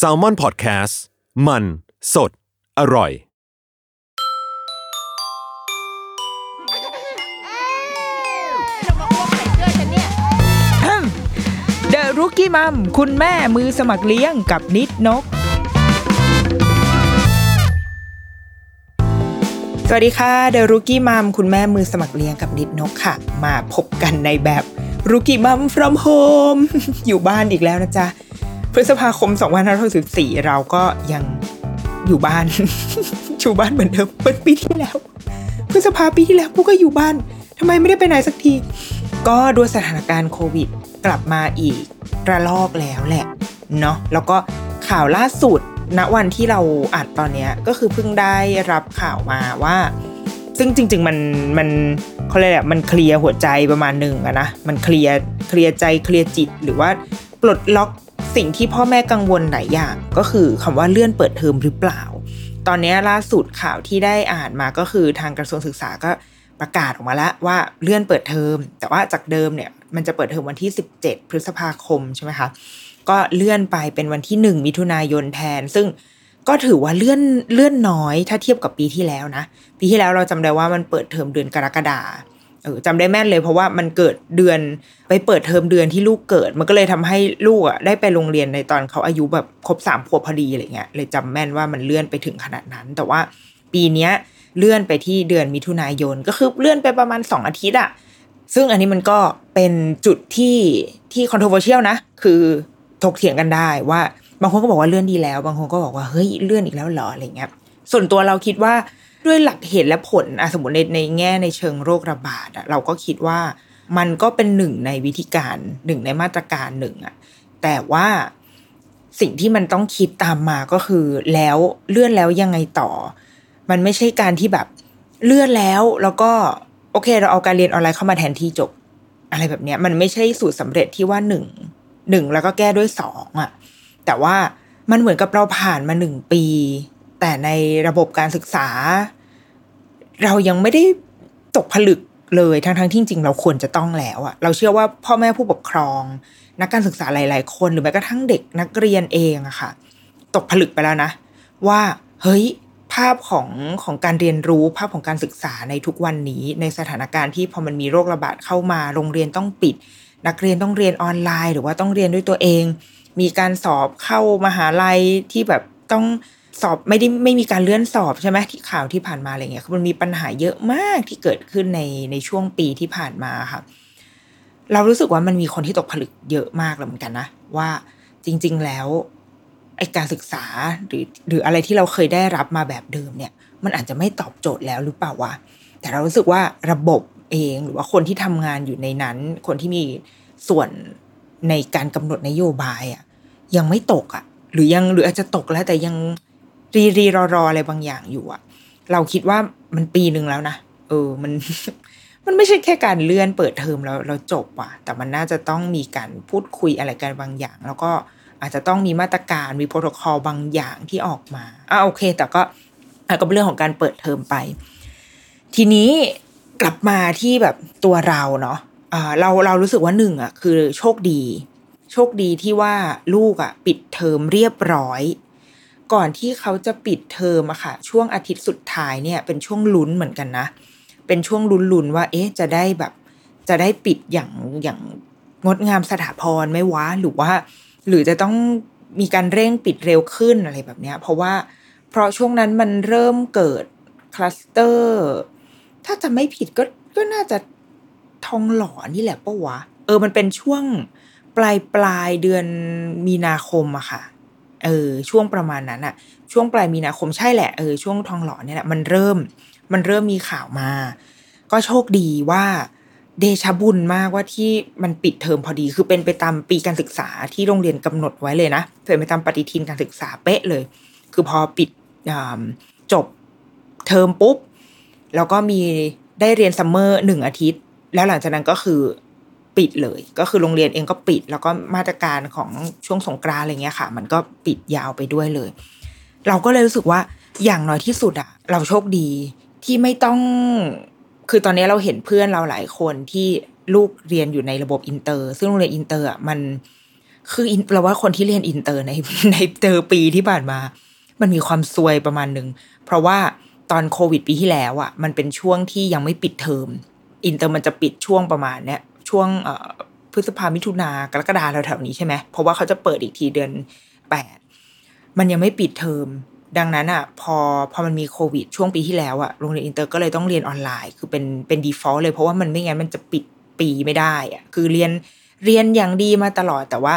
s a l ม o n PODCAST มัน สด อร่อย เดอะรุกี้มัมคุณแม่มือสมัครเลี้ยงกับนิดนก สวัสดีค่ะเดอะรุกี้มัมคุณแม่มือสมัครเลี้ยงกับนิดนกค่ะ มาพบกันในแบบรุกี้มัม from home อยู่บ้านอีกแล้วนะจ๊ะ พฤษภาคม 2564 เราก็ยังอยู่บ้าน อยู่บ้านเหมือนเดิมเหมือนปีที่แล้ว พฤษภาปีที่แล้วกูก็อยู่บ้านทำไมไม่ได้ไปไหนสักที ก็ด้วยสถานการณ์โควิด กลับมาอีกระลอกแล้วแหละเนาะแล้วก็ข่าวล่าสุดณวันที่เราอัดตอนเนี้ยก็คือเพิ่งได้รับข่าวมาว่า ซึ่งจริง ๆ มันมันเขาเรียกอะไรมันเคลียร์หัวใจประมาณหนึ่งอะนะมันเคลียร์เคลียร์ใจเคลียร์จิตหรือว่าปลดล็อก สิ่งที่พ่อแม่กังวลหลายอย่างก็คือคำว่าเลื่อนเปิดเทอมหรือเปล่า ตอนนี้ล่าสุดข่าวที่ได้อ่านมาก็คือทางกระทรวงศึกษาก็ประกาศออกมาแล้วว่าเลื่อนเปิดเทอม แต่ว่าจากเดิมเนี่ยมันจะเปิดเทอมวันที่ 17 พฤษภาคมใช่ไหมคะก็เลื่อนไปเป็นวันที่ 1 มิถุนายนแทน ซึ่งก็ถือว่าเลื่อนเลื่อนน้อยถ้าเทียบกับปีที่แล้วนะ ปีที่แล้วเราจำได้ว่ามันเปิดเทอมเดือนกรกฎาคม เออจำได้แม่นเลย เพราะว่ามันเกิดเดือนไปเปิดเทอมเดือนที่ลูกเกิด มันก็เลยทำให้ลูกอะได้ไปโรงเรียนในตอนเขาอายุแบบครบสามขวบพอดีอะไรเงี้ยเลยจำแม่นว่ามันเลื่อนไปถึงขนาดนั้น แต่ว่าปีเนี้ยเลื่อนไปที่เดือนมิถุนายน ก็คือเลื่อนไปประมาณสองอาทิตย์อะซึ่งอันนี้มันก็เป็นจุดที่ที่ controversial นะ คือถกเถียงกันได้ว่า บางคนก็บอกว่าเลื่อนดีแล้ว บางคนก็บอกว่าเฮ้ยเลื่อนอีกแล้วเหรออะไรเงี้ยส่วนตัวเราคิดว่า ด้วยหลักเหตุและผลอะสมมติในในแง่ในเชิงโรคระบาดอะเราก็คิดว่ามันก็เป็นหนึ่งในวิธีการหนึ่งในมาตรการหนึ่งอะแต่ว่าสิ่งที่มันต้องคิดตามมาก็คือ แล้วเลื่อนแล้วยังไงต่อ มันไม่ใช่การที่แบบเลื่อนแล้วแล้วก็โอเค เราเอาการเรียนออนไลน์เข้ามาแทนที่จบ อะไรแบบเนี้ย มันไม่ใช่สูตรสำเร็จที่ว่าหนึ่งหนึ่งแล้วก็แก้ด้วยสองอะแต่ว่ามันเหมือนกับเราผ่านมาหนึ่งปี แต่ในระบบการศึกษา เรายังไม่ได้ตกผลึกเลยทั้งทั้งที่จริงเราควรจะต้องแล้วอะเราเชื่อว่าพ่อแม่ผู้ปกครอง นักการศึกษาหลาย ๆ คนหรือแม้กระทั่งเด็กนักเรียนเองอะค่ะ ตกผลึกไปแล้วนะ ว่าเฮ้ยภาพของของการเรียนรู้ภาพของการศึกษาในทุกวันนี้ ในสถานการณ์ที่พอมันมีโรคระบาดเข้ามา โรงเรียนต้องปิด นักเรียนต้องเรียนออนไลน์ หรือว่าต้องเรียนด้วยตัวเอง มีการสอบเข้ามหาลัยที่แบบต้อง สอบไม่ได้ไม่มีการเลื่อนสอบใช่ไหมที่ข่าวที่ผ่านมาอะไรเงี้ยมันมีปัญหาเยอะมากที่เกิดขึ้นในในช่วงปีที่ผ่านมาค่ะ เรารู้สึกว่ามันมีคนที่ตกผลึกเยอะมากแล้วเหมือนกันนะว่าจริง ๆแล้วไอการศึกษาหรือหรืออะไรที่เราเคยได้รับมาแบบเดิมเนี่ย มันอาจจะไม่ตอบโจทย์แล้วหรือเปล่าวะแต่เรารู้สึกว่าระบบเองหรือว่าคนที่ทำงานอยู่ในนั้น คนที่มีส่วนในการกำหนดนโยบายอะ่ะยังไม่ตกอะ่ะ หรือยังหรืออาจจะตกแล้วแต่ยัง รีรีรอรออะไรบางอย่างอยู่อะเราคิดว่ามันปีหนึ่งแล้วนะเออมันมันไม่ใช่แค่การเลื่อนเปิดเทอมแล้วเราจบว่ะ แต่มันน่าจะต้องมีการพูดคุยอะไรกันบางอย่าง แล้วก็อาจจะต้องมีมาตรการมีโปรโตคอลบางอย่างที่ออกมาอ่าโอเค แต่ก็ก็เป็นเรื่องของการเปิดเทอมไป ทีนี้กลับมาที่แบบตัวเราเนาะอ่าเราเรารู้สึกว่าหนึ่งอะคือโชคดี โชคดีที่ว่าลูกอะ ปิดเทอมเรียบร้อย ก่อนที่เขาจะปิดเทอมอะค่ะ ช่วงอาทิตย์สุดท้ายเนี่ยเป็นช่วงลุ้นเหมือนกันนะ เป็นช่วงลุ้นๆว่า เอ๊ะจะได้แบบ จะได้ปิดอย่างอย่างงดงามสถาพรไม่วะหรือว่า หรือจะต้องมีการเร่งปิดเร็วขึ้นอะไรแบบเนี้ย เพราะว่าเพราะช่วงนั้นมันเริ่มเกิดคลัสเตอร์ ถ้าจะไม่ผิดก็ก็น่าจะทองหล่อนี่แหละปะวะ เออมันเป็นช่วงปลายปลายเดือนมีนาคมอะค่ะ เออช่วงประมาณนั้นอะช่วงปลายมีนาคมใช่แหละเออช่วงทองหล่อเนี่ยแหละมันเริ่มมันเริ่มมีข่าวมา ก็โชคดีว่าเดชะบุญมากว่าที่มันปิดเทอมพอดี คือเป็นไปตามปีการศึกษาที่โรงเรียนกำหนดไว้เลยนะเป็นไปตามปฏิทินการศึกษาเป๊ะเลย คือพอปิดจบเทอมปุ๊บ แล้วก็มีได้เรียนซัมเมอร์หนึ่งอาทิตย์ แล้วหลังจากนั้นก็คือ ปิดเลย ก็คือโรงเรียนเองก็ปิด แล้วก็มาตรการของช่วงสงกรานอะไรเงี้ยค่ะ มันก็ปิดยาวไปด้วยเลย เราก็เลยรู้สึกว่าอย่างน้อยที่สุดอะเราโชคดีที่ไม่ต้อง คือตอนนี้เราเห็นเพื่อนเราหลายคนที่ลูกเรียนอยู่ในระบบอินเตอร์ ซึ่งโรงเรียนอินเตอร์อะมันคือเราว่าคนที่เรียนอินเตอร์ในในเออปีที่ผ่านมา มันมีความซวยประมาณหนึ่งเพราะว่าตอนโควิดปีที่แล้วอะมันเป็นช่วงที่ยังไม่ปิดเทอมอินเตอร์มันจะปิดช่วงประมาณเนี้ย ช่วงพฤษภามิถุนากรกฎาแถวๆนี้ใช่ไหมเพราะว่าเขาจะเปิดอีกทีเดือนแปดมันยังไม่ปิดเทอมดังนั้นอะพอพอมันมีโควิด ช่วงปีที่แล้วอะโรงเรียนอินเตอร์ก็เลยต้องเรียนออนไลน์ คือเป็นเป็น default เลยเพราะว่ามันไม่งั้นมันจะปิดปีไม่ได้อะคือเรียนเรียนอย่างดีมาตลอดแต่ว่า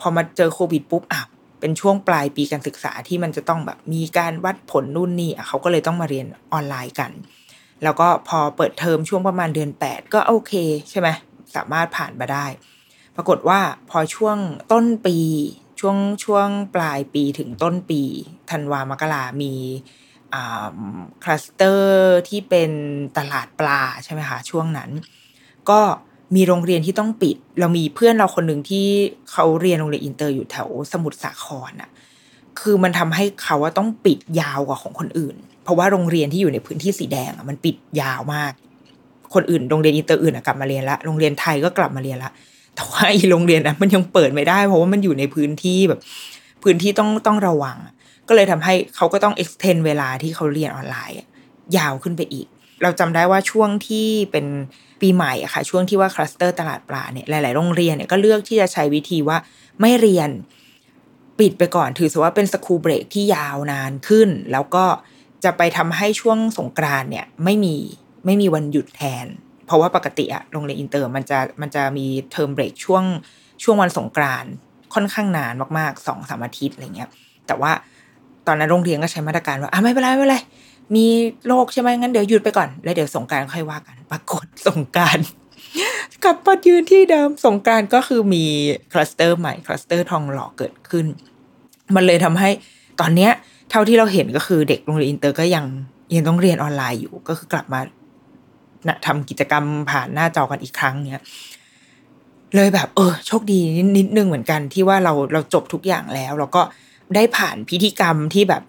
พอมาเจอโควิดปุ๊บอะเป็นช่วงปลายปีการศึกษาที่มันจะต้องแบบมีการวัดผลนู่นนี่อะเขาก็เลยต้องมาเรียนออนไลน์กัน แล้วก็พอเปิดเทอมช่วงประมาณเดือนแปดก็โอเคใช่ไหม สามารถผ่านมาได้ ปรากฏว่าพอช่วงต้นปีช่วงช่วงปลายปีถึงต้นปีธันวามกรามี cluster ที่เป็นตลาดปลาใช่ไหมคะช่วงนั้น ก็มีโรงเรียนที่ต้องปิด เรามีเพื่อนเราคนหนึ่งที่เขาเรียนโรงเรียนอินเตอร์อยู่แถวสมุทรสาครอะคือมันทำให้เขาว่าต้องปิดยาวกว่าของคนอื่น เพราะว่าโรงเรียนที่อยู่ในพื้นที่สีแดงอะมันปิดยาวมาก คนอื่นโรงเรียนอินเตอร์อื่นกลับมาเรียนละโรงเรียนไทยก็กลับมาเรียนละแต่ว่าอีโรงเรียนนั้นมันยังเปิดไม่ได้ เพราะว่ามันอยู่ในพื้นที่แบบ พื้นที่ต้องต้องระวัง ก็เลยทำให้เขาก็ต้อง extend เวลาที่เขาเรียนออนไลน์ ยาวขึ้นไปอีก เราจำได้ว่าช่วงที่เป็นปีใหม่อะค่ะ ช่วงที่ว่า cluster ตลาดปลาเนี่ยหลาย ๆ โรงเรียนเนี่ยก็เลือกที่จะใช้วิธีว่าไม่เรียนปิดไปก่อนถือซะว่าเป็น school break ที่ยาวนานขึ้น แล้วก็จะไปทำให้ช่วงสงกรานต์เนี่ยไม่มี ไม่มีวันหยุดแทน เพราะว่าปกติอะโรงเรียนอินเตอร์มันจะมันจะมี term break ช่วงช่วงวันสงกรานต์ค่อนข้างนานมากๆสองสามอาทิตย์อะไรเงี้ย แต่ว่าตอนนั้นโรงเรียนก็ใช้มาตรการว่าอะไม่เป็นไรไม่เป็นไรมีโรคใช่ไหมงั้นเดี๋ยวหยุดไปก่อน แล้วเดี๋ยวสงกรานต์ค่อยว่ากัน ปรากฏสงกรานต์กลับมายืนที่เดิมสงกรานต์ก็คือมี cluster ใหม่ cluster ทองหล่อเกิดขึ้น มันเลยทำให้ตอนเนี้ยเท่าที่เราเห็นก็คือเด็กโรงเรียนอินเตอร์ก็ยังยังต้องเรียนออนไลน์อยู่ก็คือกลับมา นะทำกิจกรรมผ่านหน้าจอกันอีกครั้งเนี้ยเลยแบบ เออ โชคดีนิดนึงเหมือนกันที่ว่าเราเราจบทุกอย่างแล้ว แล้วก็ได้ผ่านพิธีกรรมที่แบบ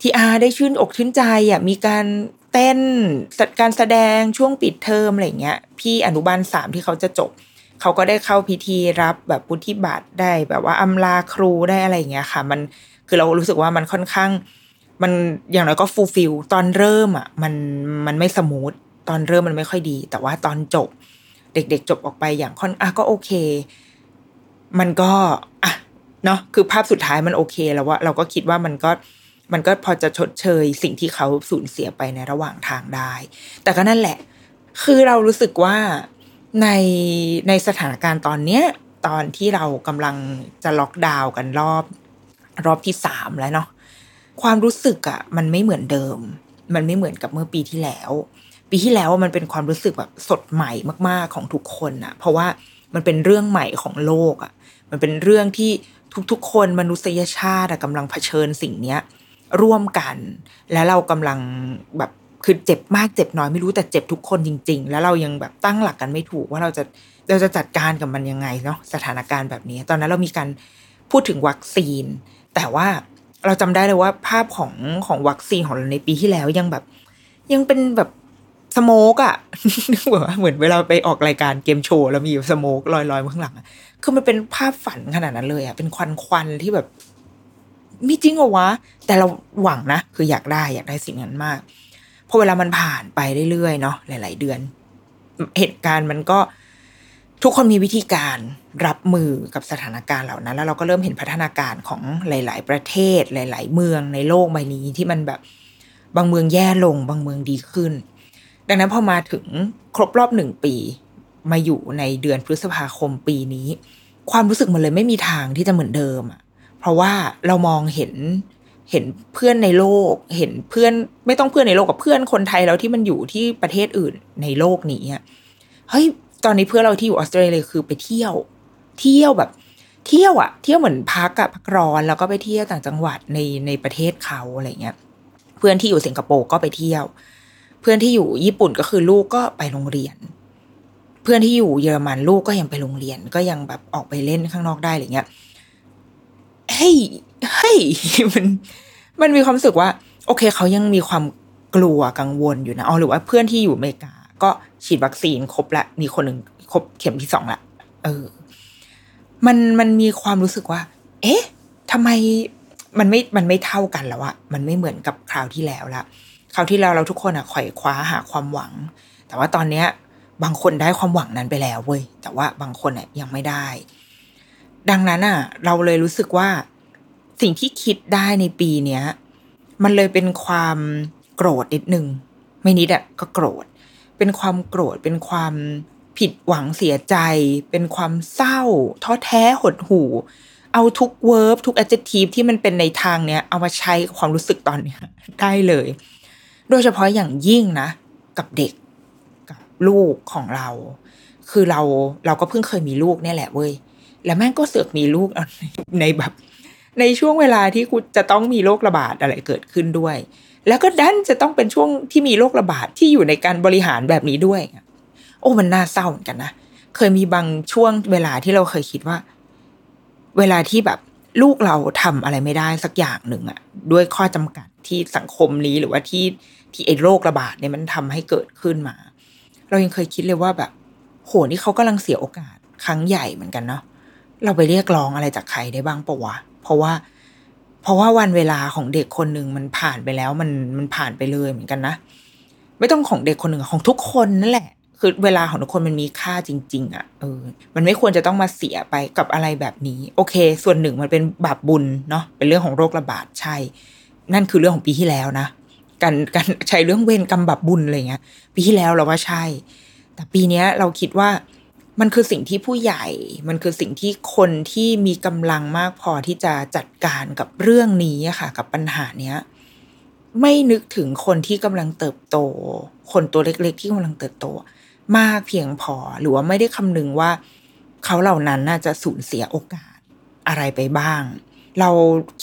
ที่อาได้ชื่นอกชื่นใจอะมีการเต้นการแสดงช่วงปิดเทอมอะไรเงี้ย พี่อนุบาลสามที่เขาจะจบ เขาก็ได้เข้าพิธีรับแบบวุฒิบัตรได้แบบว่าอำลาครูได้อะไรเงี้ยค่ะ มันคือเรารู้สึกว่ามันค่อนข้าง มันอย่างน้อยก็ fulfill ตอนเริ่มอะมันมันไม่ smooth ตอนเริ่มมันไม่ค่อยดี แต่ว่าตอนจบ เด็ก ๆ จบออกไปอย่างค่อนอะก็โอเค มันก็อะเนาะคือภาพสุดท้ายมันโอเคแล้วว่าเราก็คิดว่ามันก็มันก็พอจะชดเชยสิ่งที่เขาสูญเสียไปในระหว่างทางได้ แต่ก็นั่นแหละ คือเรารู้สึกว่าในในสถานการณ์ตอนเนี้ย ตอนที่เรากำลังจะล็อกดาวน์กันรอบรอบที่สามแล้วเนาะความรู้สึกอะ่ะมันไม่เหมือนเดิม มันไม่เหมือนกับเมื่อปีที่แล้ว ปีที่แล้วมันเป็นความรู้สึกแบบสดใหม่มาก ๆของทุกคนอะเพราะว่ามันเป็นเรื่องใหม่ของโลกอะมันเป็นเรื่องที่ทุกๆ คนมนุษยชาติกำลังเผชิญสิ่งเนี้ยร่วมกัน แล้วเรากำลังแบบคือเจ็บมากเจ็บน้อยไม่รู้แต่เจ็บทุกคนจริง ๆ แล้วเรายังแบบตั้งหลักกันไม่ถูกว่าเราจะเราจะจัดการกับมันยังไงเนาะสถานการณ์แบบนี้ ตอนนั้นเรามีการพูดถึงวัคซีน แต่ว่าเราจำได้เลยว่าภาพของของวัคซีนของเราในปีที่แล้วยังแบบ ยังเป็นแบบ สโมกอะเหมือนเหมือนเวลาไปออกรายการเกมโชว์แล้วมีสโมกลอยๆข้างหลังคือมันเป็นภาพฝันขนาดนั้นเลยอะเป็นควันควันที่แบบมีจริงเหรอวะ แต่เราหวังนะ คืออยากได้อยากได้สิ่งนั้นมากพอเวลามันผ่านไปเรื่อยๆเนาะหลาย ๆ เดือน เหตุการณ์มันก็ทุกคนมีวิธีการรับมือกับสถานการณ์เหล่านั้น แล้วเราก็เริ่มเห็นพัฒนาการของหลาย ๆ ประเทศ หลาย ๆ เมืองในโลกใบนี้ที่มันแบบ บางเมืองแย่ลง บางเมืองดีขึ้น ดังนั้นพอมาถึงครบรอบหนึ่งปี มาอยู่ในเดือนพฤษภาคมปีนี้ ความรู้สึกมันเลยไม่มีทางที่จะเหมือนเดิมอะเพราะว่าเรามองเห็นเห็นเพื่อนในโลก เห็นเพื่อนไม่ต้องเพื่อนในโลกกับเพื่อนคนไทยแล้วที่มันอยู่ที่ประเทศอื่นในโลกนี้เฮ้ยตอนนี้เพื่อนเราที่อยู่ออสเตรเลียคือไปเที่ยว เที่ยวแบบ เที่ยวอะเที่ยวเหมือนพักอะพักร้อนแล้วก็ไปเที่ยวต่างจังหวัดในในประเทศเขาอะไรเงี้ย เพื่อนที่อยู่สิงคโปร์ก็ไปเที่ยว เพื่อนที่อยู่ญี่ปุ่นก็คือลูกก็ไปโรงเรียน เพื่อนที่อยู่เยอรมันลูกก็ยังไปโรงเรียน ก็ยังแบบออกไปเล่นข้างนอกได้อะไรเงี้ยเฮ้ยเฮ้ยมันมันมีความรู้สึกว่า โอเคเขายังมีความกลัวกังวลอยู่นะอ๋อหรือว่าเพื่อนที่อยู่อเมริกา ก็ฉีดวัคซีนครบละมีคนหนึ่งครบเข็มที่สองละเออ มันมันมีความรู้สึกว่า เอ๊ะทำไมมันไม่มันไม่เท่ากันแล้วอะมันไม่เหมือนกับคราวที่แล้วละ ราวที่แล้วเราทุกคนอะไขว่คว้าหาความหวัง แต่ว่าตอนเนี้ยบางคนได้ความหวังนั้นไปแล้วเว้ยแต่ว่าบางคนอะยังไม่ได้ ดังนั้นอะเราเลยรู้สึกว่าสิ่งที่คิดได้ในปีเนี้ยมันเลยเป็นความโกรธนิดนึงไม่นิดอะก็โกรธ เป็นความโกรธเป็นความผิดหวังเสียใจ เป็นความเศร้า ท้อแท้หดหู่ เอาทุกเวิร์บทุก adjective ที่มันเป็นในทางเนี้ย เอามาใช้ความรู้สึกตอนเนี้ยได้เลย โดยเฉพาะอย่างยิ่งนะ กับเด็กกับลูกของเรา คือเราเราก็เพิ่งเคยมีลูกเนี่ยแหละเว้ยแล้วแม่งก็เสือกมีลูกในแบบในช่วงเวลาที่กูจะต้องมีโรคระบาดอะไรเกิดขึ้นด้วย แล้วก็ดันจะต้องเป็นช่วงที่มีโรคระบาดที่อยู่ในการบริหารแบบนี้ด้วย โอ้มันน่าเศร้าเหมือนกันนะเคยมีบางช่วงเวลาที่เราเคยคิดว่า เวลาที่แบบลูกเราทำอะไรไม่ได้สักอย่างหนึ่งอะด้วยข้อจำกัดที่สังคมนี้หรือว่าที่ ที่ไอ้โรคระบาดเนี่ยมันทำให้เกิดขึ้นมา เรายังเคยคิดเลยว่าแบบ โหนี่เขากำลังเสียโอกาสครั้งใหญ่เหมือนกันเนาะเราไปเรียกร้องอะไรจากใครได้บ้างปะวะเพราะว่าเพราะว่าวันเวลาของเด็กคนหนึ่งมันผ่านไปแล้วมันมันผ่านไปเลยเหมือนกันนะ ไม่ต้องของเด็กคนหนึ่งของทุกคนนั่นแหละ คือเวลาของทุกคนมันมีค่าจริง ๆอะ่ะเออ มันไม่ควรจะต้องมาเสียไปกับอะไรแบบนี้ โอเค ส่วนหนึ่งมันเป็นบาปบุญเนาะเป็นเรื่องของโรคระบาดใช่ นั่นคือเรื่องของปีที่แล้วนะ การการใช้เรื่องเวรกรรมบาปบุญอะไรเงี้ย ปีที่แล้วเราว่าใช่ แต่ปีเนี้ยเราคิดว่ามันคือสิ่งที่ผู้ใหญ่ มันคือสิ่งที่คนที่มีกำลังมากพอที่จะจัดการกับเรื่องนี้ค่ะ กับปัญหาเนี้ย ไม่นึกถึงคนที่กำลังเติบโต คนตัวเล็กๆ ที่กำลังเติบโต มากเพียงพอหรือว่าไม่ได้คำนึงว่า เขาเหล่านั้นน่าจะสูญเสียโอกาสอะไรไปบ้าง เรา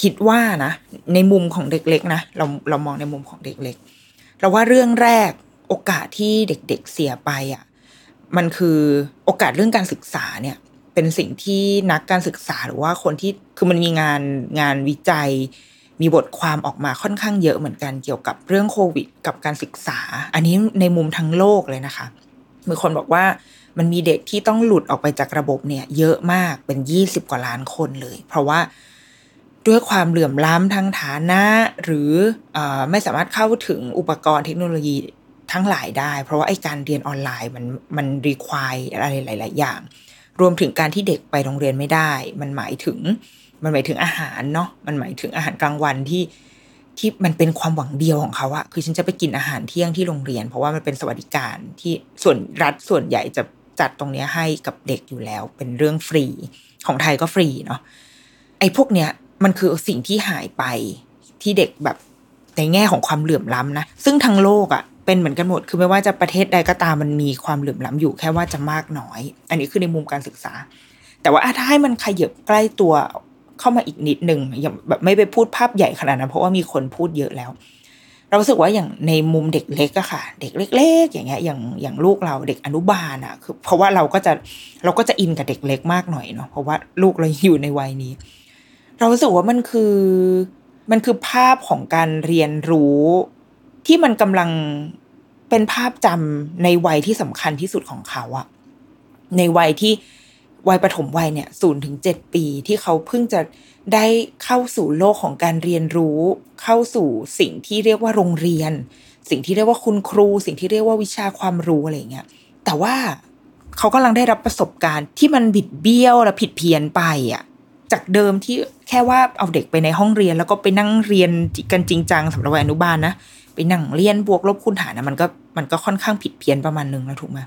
คิดว่านะ ในมุมของเด็กเล็กนะเราเรามองในมุมของเด็กเล็กเราว่าเรื่องแรกโอกาสที่เด็ก ๆเสียไปอะมันคือโอกาสเรื่องการศึกษาเนี่ยเป็นสิ่งที่นักการศึกษาหรือว่าคนที่คือมันมีงานงานวิจัย มีบทความออกมาค่อนข้างเยอะเหมือนกันเกี่ยวกับเรื่องโควิด กับการศึกษา อันนี้ในมุมทั้งโลกเลยนะคะมีคนบอกว่ามันมีเด็กที่ต้องหลุดออกไปจากระบบเนี่ย เยอะมากเป็นยี่สิบกว่าล้านคนเลย เพราะว่า ด้วยความเหลื่อมล้ำทางฐานะ หรืออไม่สามารถเข้าถึงอุปกรณ์เทคโนโลยีทั้งหลายได้ เพราะว่าไอการเรียนออนไลน์มันมันรีควายอะไรหลาย ๆ อย่าง รวมถึงการที่เด็กไปโรงเรียนไม่ได้ มันหมายถึงมันหมายถึงอาหารเนาะมันหมายถึงอาหารกลางวันที่ที่มันเป็นความหวังเดียวของเขาอะคือฉันจะไปกินอาหารเที่ยงที่โรงเรียน เพราะว่ามันเป็นสวัสดิการที่ส่วนรัฐส่วนใหญ่จะจัดตรงนี้ให้กับเด็กอยู่แล้ว เป็นเรื่องฟรีของไทยก็ฟรีเนาะไอ้พวกเนี้ย มันคือสิ่งที่หายไปที่เด็กแบบในแง่ของความเหลื่อมล้ำนะ ซึ่งทั้งโลกอะเป็นเหมือนกันหมด คือไม่ว่าจะประเทศใดก็ตามมันมีความเหลื่อมล้ำอยู่แค่ว่าจะมากน้อย อันนี้คือในมุมการศึกษา แต่ว่าถ้าให้มันขยับใกล้ตัวเข้ามาอีกนิดหนึ่งอย่างแบบไม่ไปพูดภาพใหญ่ขนาดนั้นเพราะว่ามีคนพูดเยอะแล้ว เราสึกว่าอย่างในมุมเด็กเล็กอะค่ะ เด็กเล็ก ๆ อย่างเงี้ยอย่างอย่างลูกเราเด็กอนุบาลอะคือเพราะว่าเราก็จะเราก็จะอินกับเด็กเล็กมากหน่อยเนาะเพราะว่าลูกเราอยู่ในวัยนี้ เราสึกว่ามันคือ มันคือภาพของการเรียนรู้ ที่มันกำลังเป็นภาพจำในวัยที่สำคัญที่สุดของเขาอะในวัยที่วัยปฐมวัยเนี่ยศูนย์ถึงเจ็ดปีที่เขาเพิ่งจะได้เข้าสู่โลกของการเรียนรู้ เข้าสู่สิ่งที่เรียกว่าโรงเรียน สิ่งที่เรียกว่าคุณครู สิ่งที่เรียกว่าวิชาความรู้อะไรเงี้ยแต่ว่าเขากำลังได้รับประสบการณ์ที่มันบิดเบี้ยวและผิดเพี้ยนไปอะ จากเดิมที่แค่ว่าเอาเด็กไปในห้องเรียน แล้วก็ไปนั่งเรียนกันจริงจังสำหรับวัยอนุบาลนะไปนั่งเรียนบวกลบคูณหารนะมันก็มันก็ค่อนข้างผิดเพี้ยนประมาณนึงแล้วถูกไหม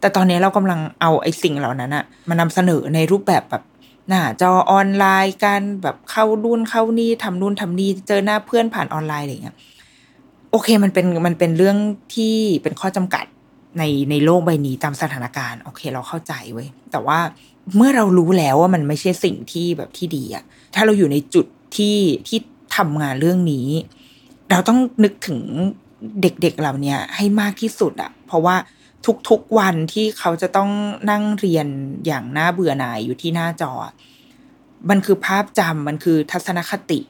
แต่ตอนนี้เรากำลังเอาไอ้สิ่งเหล่านั้นอะมานำเสนอในรูปแบบแบบหน้าจอออนไลน์การแบบเข้านู่นเข้านี่ทำนู่นทำนี่เจอหน้าเพื่อนผ่านออนไลน์อะไรเงี้ยโอเคมันเป็นมันเป็นเรื่องที่เป็นข้อจำกัดในในโลกใบนี้ตามสถานการณ์ โอเคเราเข้าใจเว้ยแต่ว่า เมื่อเรารู้แล้วว่ามันไม่ใช่สิ่งที่แบบที่ดีอะถ้าเราอยู่ในจุดที่ที่ทำงานเรื่องนี้ เราต้องนึกถึงเด็กๆเหล่านี้ให้มากที่สุดอะเพราะว่าทุกๆวันที่เขาจะต้องนั่งเรียนอย่างน่าเบื่อหน่ายอยู่ที่หน้าจอ มันคือภาพจำมันคือทัศนคติ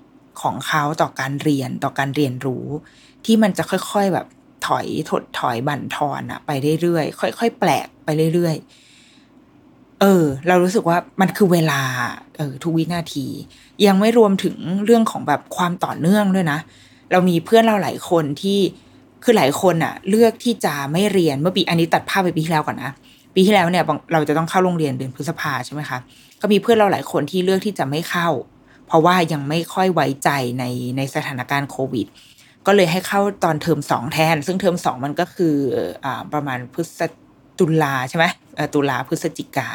ของเขาต่อการเรียนต่อการเรียนรู้ ที่มันจะค่อยๆแบบถอยถดถอยบั่นทอนอะไปเรื่อยๆค่อย ๆ แปลกไปเรื่อย ๆ เออ เรารู้สึกว่ามันคือเวลา เออ ทุกวินาที ยังไม่รวมถึงเรื่องของแบบความต่อเนื่องด้วยนะ เรามีเพื่อนเราหลายคนที่คือหลายคนอะเลือกที่จะไม่เรียนเมื่อปีอันนี้ตัดภาพไปปีที่แล้วก่อนนะปีที่แล้วเนี่ยเราจะต้องเข้าโรงเรียนเดือนพฤษภาใช่ไหมคะก็มีเพื่อนเราหลายคนที่เลือกที่จะไม่เข้า เพราะว่ายังไม่ค่อยไว้ใจในในสถานการณ์โควิดก็เลยให้เข้าตอนเทอมสองแทน ซึ่งเทอมสองมันก็คืออ่าประมาณพฤศจิ ตุลาใช่ไหมตุลาพฤศจิกา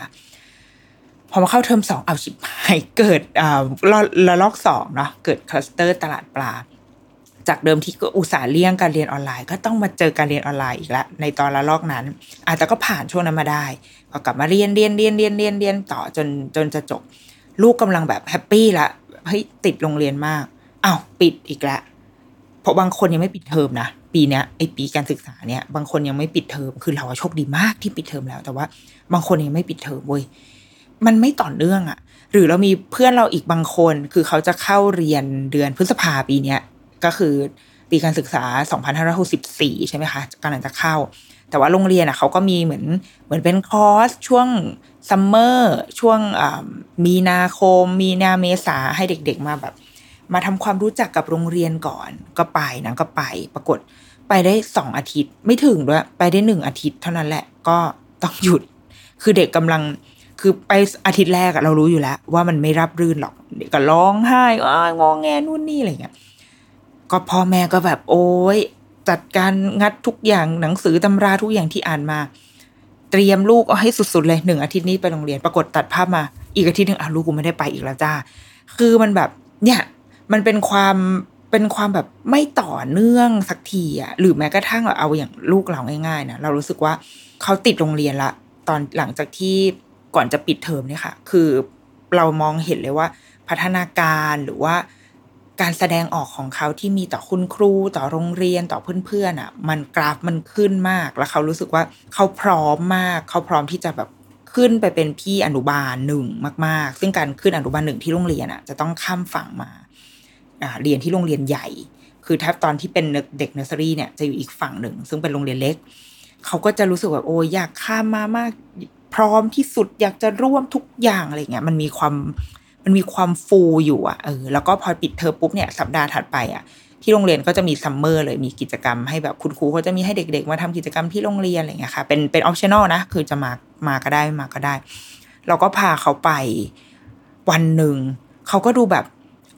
พอมาเข้าเทอมสองเอาชิบหายเกิดอ่าระลอกสองเนาะเกิดคลัสเตอร์ตลาดปลา จากเดิมที่ก็อุตส่าห์เลี่ยงการเรียนออนไลน์ ก็ต้องมาเจอการเรียนออนไลน์อีกแล้วในตอนระลอกนั้น อาจจะก็ผ่านช่วงนั้นมาได้ก็กลับมาเรียนเรียนเรียนเรียนเรียนเรียนต่อจนจนจะจบ ลูกกำลังแบบ happy ละเฮ้ยติดโรงเรียนมากอ้าวปิดอีกแล้ว เพราะบางคนยังไม่ปิดเทอมนะปีเนี้ยไอปีการศึกษาเนี่ยบางคนยังไม่ปิดเทอมคือเราโชคดีมากที่ปิดเทอมแล้ว แต่ว่าบางคนยังไม่ปิดเทอมเว้ยมันไม่ต่อเนื่องอะหรือเรามีเพื่อนเราอีกบางคนคือเขาจะเข้าเรียนเดือนพฤษภาปีเนี้ยก็คือปีการศึกษา 2564 ใช่ไหมคะกำลังจะเข้า แต่ว่าโรงเรียนอะเขาก็มีเหมือนเหมือนเป็นคอร์สช่วงซัมเมอร์ช่วงมีนาคม มีนาเมษาให้เด็กๆมาแบบ มาทำความรู้จักกับโรงเรียนก่อนก็ไปนะก็ไป ปรากฏไปได้สองอาทิตย์ไม่ถึงด้วย ไปได้หนึ่งอาทิตย์เท่านั้นแหละก็ต้องหยุด คือเด็กกำลังคือไปอาทิตย์แรกเรารู้อยู่แล้ว ว่ามันไม่รับรื่นหรอกเด็กก็ร้องไห้งองแงนู่นนี่อะไรเงี้ยก็พ่อแม่ก็แบบโอ้ยจัดการงัดทุกอย่างหนังสือตำราทุกอย่างที่อ่านมา เตรียมลูกเอาให้สุดๆเลยหนึ่งอาทิตย์นี้ไปโรงเรียนปรากฏตัดภาพมา อีกอาทิตย์หนึ่งอะลูกกูไม่ได้ไปอีกแล้วจ้า คือมันแบบเนี่ย มันเป็นความเป็นความแบบไม่ต่อเนื่องสักทีอะหรือแม้กระทั่งเอาอย่างลูกเราง่ายๆนะเรารู้สึกว่าเขาติดโรงเรียนละ ตอนหลังจากที่ก่อนจะปิดเทอมเนี่ยค่ะ คือเรามองเห็นเลยว่า พัฒนาการหรือว่าการแสดงออกของเขาที่มีต่อคุณครูต่อโรงเรียนต่อเพื่อนๆอะ มันกราฟมันขึ้นมากแล้วเขารู้สึกว่าเขาพร้อมมาก เขาพร้อมที่จะแบบขึ้นไปเป็นพี่อนุบาลหนึ่งมาก ๆ ซึ่งการขึ้นอนุบาลหนึ่งที่โรงเรียนอะ จะต้องข้ามฝั่งมาอ่า เรียนที่โรงเรียนใหญ่ คือถ้าตอนที่เป็นเด็กเนอร์เซอรี่เนี่ยจะอยู่อีกฝั่งหนึ่ง ซึ่งเป็นโรงเรียนเล็ก เขาก็จะรู้สึกแบบโอ้ยอยากข้ามมามากพร้อมที่สุดอยากจะร่วมทุกอย่างอะไรเงี้ยมันมีความมันมีความฟูอยู่อะเออแล้วก็พอปิดเทอมปุ๊บเนี่ยสัปดาห์ถัดไปอะที่โรงเรียนก็จะมีซัมเมอร์เลยมีกิจกรรมให้แบบคุณครูเขาจะมีให้เด็ก ๆ มาทำกิจกรรมที่โรงเรียนอะไรเงี้ยค่ะ เป็นเป็น optional นะ คือจะมามาก็ได้มาก็ได้ เราก็พาเขาไปวันหนึ่งเขาก็ดูแบบ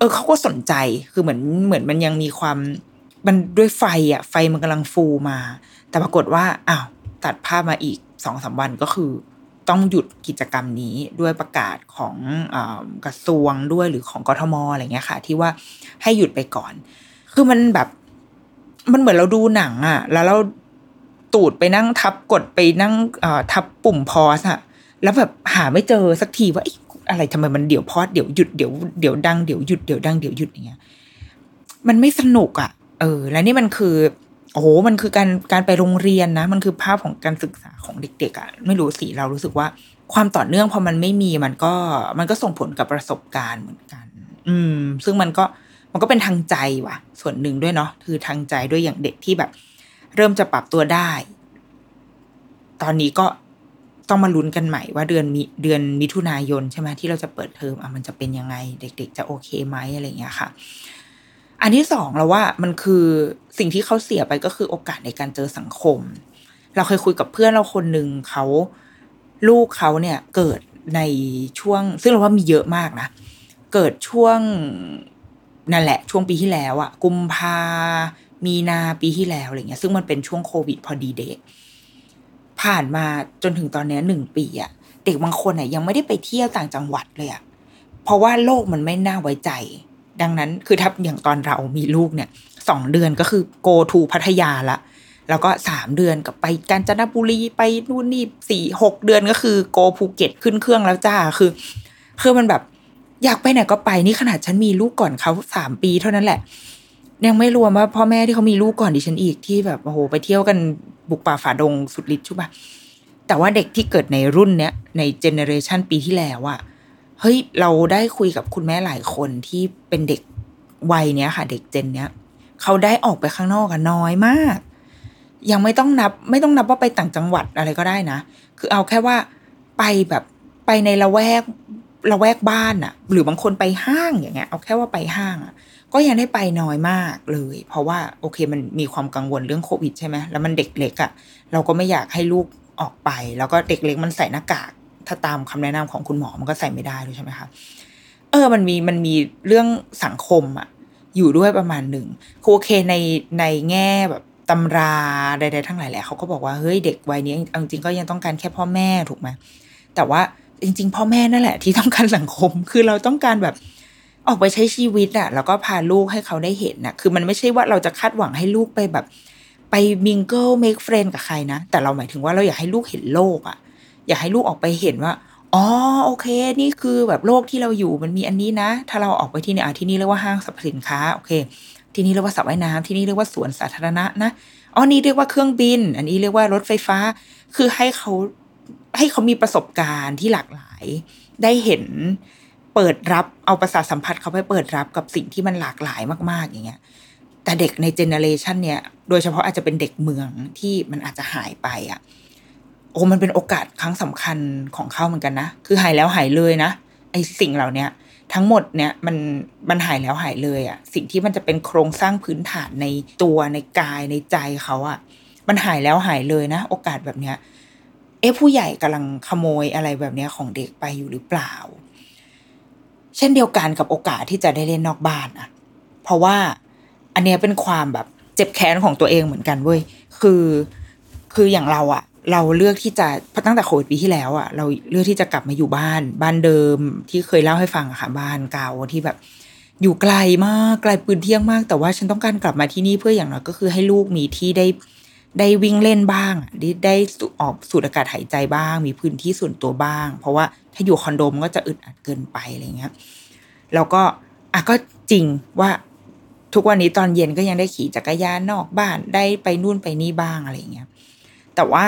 เออเขาก็สนใจคือเหมือนเหมือนมันยังมีความมันด้วยไฟอะ ไฟมันกำลังฟูมา แต่ปรากฏว่าอ้าวตัดภาพมาอีกสองสาวันก็คือ ต้องหยุดกิจกรรมนี้ด้วยประกาศของอกระทรวงด้วยหรือของกทมอะไรเงี้ยค่ะ ที่ว่าให้หยุดไปก่อน คือมันแบบ มันเหมือนเราดูหนังอะแล้วเราตูดไปนั่งทับกดไปนั่งทับปุ่มพอสอะแล้วแบบหาไม่เจอสักทีว่า อะไรทำไมมันเดี๋ยวพอสเดี๋ยวหยุดเดี๋ยวเดี๋ยวดังเดี๋ยวหยุดเดี๋ยวดังเดี๋ยวหยุดอย่างเงี้ยมันไม่สนุกอะ เออ และนี่มันคือโอ้โหมันคือการการไปโรงเรียนนะ มันคือภาพของการศึกษาของเด็กๆอะ่ะ ไม่รู้สิเรารู้สึกว่า ความต่อเนื่องพอมันไม่มีมันก็มันก็ส่งผลกับประสบการณ์เหมือนกัน อืม ซึ่งมันก็มันก็เป็นทางใจว่ะ ส่วนหนึ่งด้วยเนาะคือทางใจด้วยอย่างเด็กที่แบบ เริ่มจะปรับตัวได้ ตอนนี้ก็ ต้องมาลุ้นกันใหม่ว่าเดือนมีเดือนมิถุนายนใช่ไหมที่เราจะเปิดเทอมอะมันจะเป็นยังไง เด็ก ๆ จะโอเคไหมอะไรเงี้ยค่ะ อันที่สองเราว่ามันคือสิ่งที่เขาเสียไปก็คือโอกาสในการเจอสังคม เราเคยคุยกับเพื่อนเราคนหนึ่งเขาลูกเขาเนี่ยเกิดในช่วง ซึ่งเราว่ามีเยอะมากนะ เกิดช่วงนั่นแหละ ช่วงปีที่แล้วอะกุมภามีนาปีที่แล้วอะไรเงี้ย ซึ่งมันเป็นช่วงโควิดพอดีเดท ผ่านมาจนถึงตอนนี้หนึ่งปีอะเด็กบางคนอะยังไม่ได้ไปเที่ยวต่างจังหวัดเลยอะเพราะว่าโลกมันไม่น่าไว้ใจ ดังนั้นคือถ้าอย่างตอนเรามีลูกเนี่ยสองเดือนก็คือ go to พัทยาละแล้วก็สามเดือนกับไปกาญจนบุรีไปนู่นนี่สี่หกเดือนก็คือโกภูเก็ตขึ้นเครื่องแล้วจ้าคือคือมันแบบอยากไปไหนก็ไปนี่ขนาดฉันมีลูกก่อนเขาสามปีเท่านั้นแหละ ยังไม่รวมว่าพ่อแม่ที่เขามีลูกก่อนดิฉันอีกที่แบบโอ้โหไปเที่ยวกันบุกป่าฝ่าดงสุดฤทธิ์ช่ปะแต่ว่าเด็กที่เกิดในรุ่นเนี้ยในเจเนอเรชันปีที่แล้วอะเฮ้ยเราได้คุยกับคุณแม่หลายคนที่เป็นเด็กวัยเนี้ยค่ะ เด็กเจนเนี้ยเขาได้ออกไปข้างนอกกันน้อยมาก ยังไม่ต้องนับ ไม่ต้องนับว่าไปต่างจังหวัดอะไรก็ได้นะ คือเอาแค่ว่าไปแบบไปในละแวกละแวกบ้านอะหรือบางคนไปห้างอย่างเงี้ย เอาแค่ว่าไปห้างอะ ก็ยังได้ไปน้อยมากเลย เพราะว่าโอเคมันมีความกังวลเรื่องโควิดใช่ไหมแล้วมันเด็กเล็กอะเราก็ไม่อยากให้ลูกออกไป แล้วก็เด็กเล็กมันใส่หน้ากาก ถ้าตามคำแนะนำของคุณหมอมันก็ใส่ไม่ได้ด้วยใช่ไหมคะเออมันมีมันมีเรื่องสังคมอะอยู่ด้วยประมาณหนึ่งคือโอเคในในแง่แบบตำราใดๆทั้งหลายแหละเขาก็บอกว่าเฮ้ยเด็กวัยนี้จริงๆก็ยังต้องการแค่พ่อแม่ถูกไหมแต่ว่าจริง ๆ พ่อแม่นั่นแหละที่ต้องการสังคม คือเราต้องการแบบ ออกไปใช้ชีวิตอะแล้วก็พาลูกให้เขาได้เห็นนะคือมันไม่ใช่ว่าเราจะคาดหวังให้ลูกไปแบบ ไป mingle make friend กับใครนะ แต่เราหมายถึงว่าเราอยากให้ลูกเห็นโลกอะอยากให้ลูกออกไปเห็นว่าอ๋อโอเค นี่คือแบบโลกที่เราอยู่มันมีอันนี้นะ ถ้าเราออกไปที่นี่อะที่นี่เรียกว่าห้างสรรพสินค้าโอเค ที่นี่เรียกว่าสระว่ายน้ำที่นี่เรียกว่าสวนสาธารณะนะอ๋อนี่เรียกว่าเครื่องบิน อันนี้เรียกว่ารถไฟฟ้า คือให้เขาให้เขามีประสบการณ์ที่หลากหลายได้เห็น เปิดรับเอาประสาทสัมผัสเขาไปเปิดรับกับสิ่งที่มันหลากหลายมาก ๆ อย่างเงี้ย แต่เด็กในเจเนเรชันเนี่ย โดยเฉพาะอาจจะเป็นเด็กเมืองที่มันอาจจะหายไปอะ โอ้มันเป็นโอกาสครั้งสำคัญของเขาเหมือนกันนะ คือหายแล้วหายเลยนะไอสิ่งเหล่าเนี้ยทั้งหมดเนี่ยมันมันหายแล้วหายเลยอะ่ะ สิ่งที่มันจะเป็นโครงสร้างพื้นฐานในตัวในกายในใจเขาอะ่ะ มันหายแล้วหายเลยนะ โอกาสแบบเนี้ย เอ๊ะผู้ใหญ่กำลังขโมยอะไรแบบเนี้ยของเด็กไปอยู่หรือเปล่า เช่นเดียวกันกับโอกาสที่จะได้เล่นนอกบ้านอะเพราะว่าอันเนี้ยเป็นความแบบเจ็บแค้นของตัวเองเหมือนกันเว้ยคือคืออย่างเราอะเราเลือกที่จะตั้งแต่โควิดปีที่แล้วอะเราเลือกที่จะกลับมาอยู่บ้าน บ้านเดิมที่เคยเล่าให้ฟังอะค่ะบ้านเก่าที่แบบอยู่ไกลมากไกลปืนเที่ยงมาก แต่ว่าฉันต้องการกลับมาที่นี่เพื่ออย่างน้อยก็คือให้ลูกมีที่ได้ ได้วิ่งเล่นบ้างได้ได้ออกสูดอากาศหายใจบ้าง มีพื้นที่ส่วนตัวบ้าง เพราะว่าถ้าอยู่คอนโดมันก็จะอึดอัดเกินไปอะไรเงี้ยแล้วก็อะก็จริงว่าทุกวันนี้ตอนเย็นก็ยังได้ขี่จักรยานนอกบ้านได้ไปนู่นไปนี่บ้างอะไรเงี้ยแต่ว่า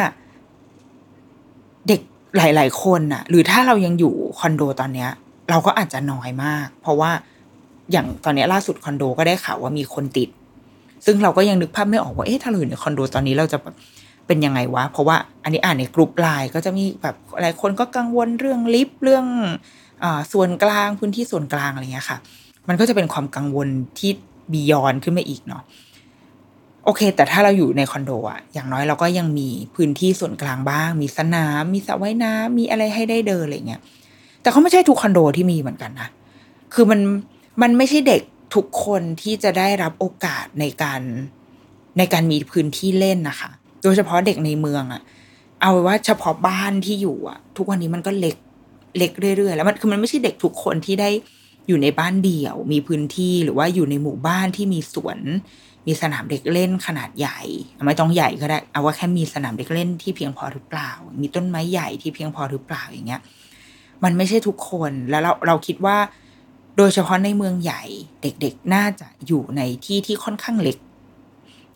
เด็กหลาย ๆ คนน่ะ หรือถ้าเรายังอยู่คอนโดตอนเนี้ย เราก็อาจจะน้อยมาก เพราะว่าอย่างตอนนี้ล่าสุดคอนโดก็ได้ข่าวว่ามีคนติด ซึ่งเราก็ยังนึกภาพไม่ออกว่าเอ๊ะถ้าเราอยู่ในคอนโดตอนนี้เราจะแบบเป็นยังไงวะ เพราะว่าอันนี้อ่านในกลุ่มไลน์ก็จะมีแบบหลายคนก็กังวลเรื่องลิฟต์เรื่องอส่วนกลางพื้นที่ส่วนกลางอะไรเงี้ยค่ะ มันก็จะเป็นความกังวลที่บียอนขึ้นมาอีกเนาะโอเค แต่ถ้าเราอยู่ในคอนโดอะอย่างน้อยเราก็ยังมีพื้นที่ส่วนกลางบ้าง มีสนาม มีสระว่ายน้ำมีอะไรให้ได้เดินอะไรเงี้ยแต่เขาไม่ใช่ทุกคอนโดที่มีเหมือนกันนะคือมันมันไม่ใช่เด็ก ทุกคนที่จะได้รับโอกาสในการในการมีพื้นที่เล่นนะคะ โดยเฉพาะเด็กในเมืองอะเอาว้ว่าเฉพาะบ้านที่อยู่อะทุกวันนี้มันก็เล็กเล็กเรื่อยๆ แล้วมันคือมันไม่ใช่เด็กทุกคนที่ได้อยู่ในบ้านเดี่ยว มีพื้นที่หรือว่าอยู่ในหมู่บ้านที่มีสวน มีสนามเด็กเล่นขนาดใหญ่ไม่ต้องใหญ่ก็ได้ เอาว่าแค่มีสนามเด็กเล่นที่เพียงพอหรือเปล่า มีต้นไม้ใหญ่ที่เพียงพอหรือเปล่าอย่างเงี้ย มันไม่ใช่ทุกคนแล้วเราเราคิดว่า โดยเฉพาะในเมืองใหญ่เด็กๆ น่าจะอยู่ในที่ที่ค่อนข้างเล็ก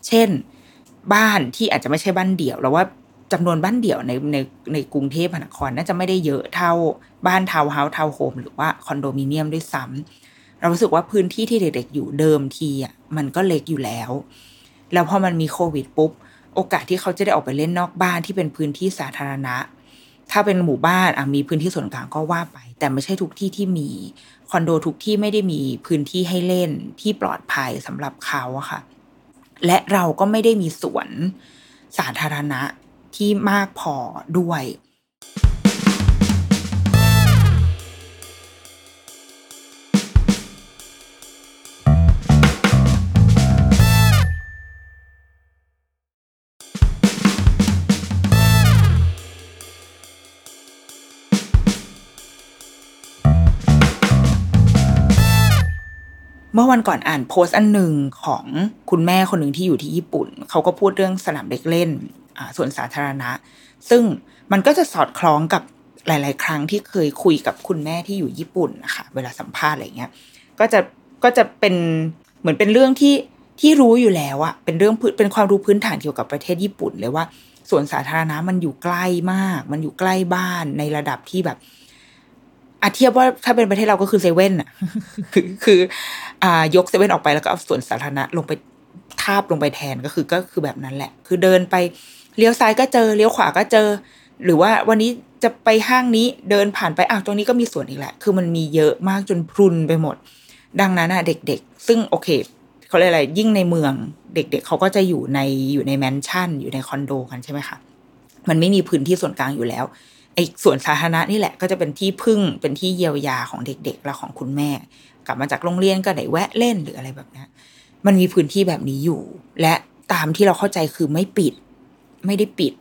เช่น บ้านที่อาจจะไม่ใช่บ้านเดี่ยวเราว่าจำนวนบ้านเดี่ยวในในในกรุงเทพมหานครน่าจะไม่ได้เยอะเท่าบ้านทาวน์เฮาส์ทาวน์โฮมหรือว่าคอนโดมิเนียมด้วยซ้ำเรารู้สึกว่าพื้นที่ที่เด็กๆ อยู่เดิมทีอะมันก็เล็กอยู่แล้ว แล้วพอมันมีโควิดปุ๊บ โอกาสที่เขาจะได้ออกไปเล่นนอกบ้านที่เป็นพื้นที่สาธารณะ ถ้าเป็นหมู่บ้านมีพื้นที่ส่วนกลางก็ว่าไป แต่ไม่ใช่ทุกที่ที่มีคอนโดทุกที่ไม่ได้มีพื้นที่ให้เล่นที่ปลอดภัยสำหรับเขาอะค่ะ และเราก็ไม่ได้มีสวนสาธารณะที่มากพอด้วย มื่อวันก่อนอ่านโพสต์อันหนึ่งของคุณแม่คนหนึ่งที่อยู่ที่ญี่ปุ่น เขาก็พูดเรื่องสนามเด็กเล่นส่วนสาธารณะ ซึ่งมันก็จะสอดคล้องกับหลาย ๆ ครั้งที่เคยคุยกับคุณแม่ที่อยู่ญี่ปุ่นนะคะเวลาสัมภาษณ์อะไรเงี้ยก็จะก็จะเป็นเหมือนเป็นเรื่องที่ที่รู้อยู่แล้วอะเป็นเรื่องเป็นความรู้พื้นฐานเกี่ยวกับประเทศญี่ปุ่นเลยว่าส่วนสาธารณะมันอยู่ใกล้มาก มันอยู่ใกล้บ้านในระดับที่แบบ อาเทียบว่าถ้าเป็นประเทศเราก็คือเซเว่นอะคือคืออ่ายกเซเว่นออกไปแล้วก็เอาส่วนสาธารณะลงไปทาบลงไปแทนก็คือก็คือแบบนั้นแหละ คือเดินไปเลี้ยวซ้ายก็เจอเลี้ยวขวาก็เจอ หรือว่าวันนี้จะไปห้างนี้เดินผ่านไปอ้าวตรงนี้ก็มีสวนอีกแหละ คือมันมีเยอะมากจนพรุนไปหมด ดังนั้นอะเด็กๆ ซึ่งโอเคเขาเรียกอะไรยิ่งในเมืองเด็ก ๆเเขาก็จะอยู่ในอยู่ในแมนชั่น อยู่ในคอนโดกันใช่ไหมคะมันไม่มีพื้นที่ส่วนกลางอยู่แล้ว ไอ้ส่วนสาธารณะนี่แหละก็จะเป็นที่พึ่งเป็นที่เยียวยาของเด็กๆและของคุณแม่ กลับมาจากโรงเรียนก็ได้แวะเล่นหรืออะไรแบบนี้มันมีพื้นที่แบบนี้อยู่ และตามที่เราเข้าใจคือไม่ปิด ไม่ได้ปิด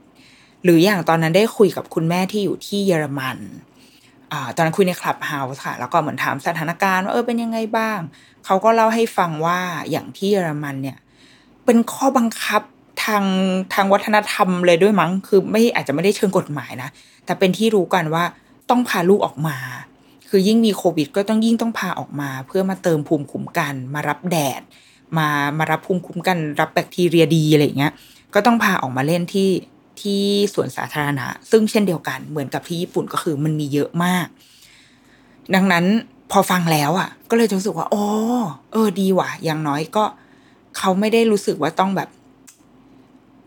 หรืออย่างตอนนั้นได้คุยกับคุณแม่ที่อยู่ที่เยอรมันอตอนนั้นคุยในคลับเฮาส์ค่ะ แล้วก็เหมือนถามสถานการณ์ว่าเออเป็นยังไงบ้าง เขาก็เล่าให้ฟังว่าอย่างที่เยอรมันเนี่ย เป็นข้อบังคับางทางวัฒนธรรมเลยด้วยมั้ง คือไม่อาจจะไม่ได้เชิงกฎหมายนะ แต่เป็นที่รู้กันว่าต้องพาลูกออกมา คือยิ่งมีโควิด ก็ต้องยิ่งต้องพาออกมา เพื่อมาเติมภูมิคุ้มกัน มารับแดด มามารับภูมิคุ้มกัน รับแบคทีเรียดีอะไรเงี้ย ก็ต้องพาออกมาเล่นที่ที่สวนสาธารณะ ซึ่งเช่นเดียวกัน เหมือนกับที่ญี่ปุ่นก็คือมันมีเยอะมาก ดังนั้นพอฟังแล้วอะ ก็เลยรู้สึกว่า อ๋อ เออ ดีว่ะ อย่างน้อยก็เขาไม่ได้รู้สึกว่าต้องแบบ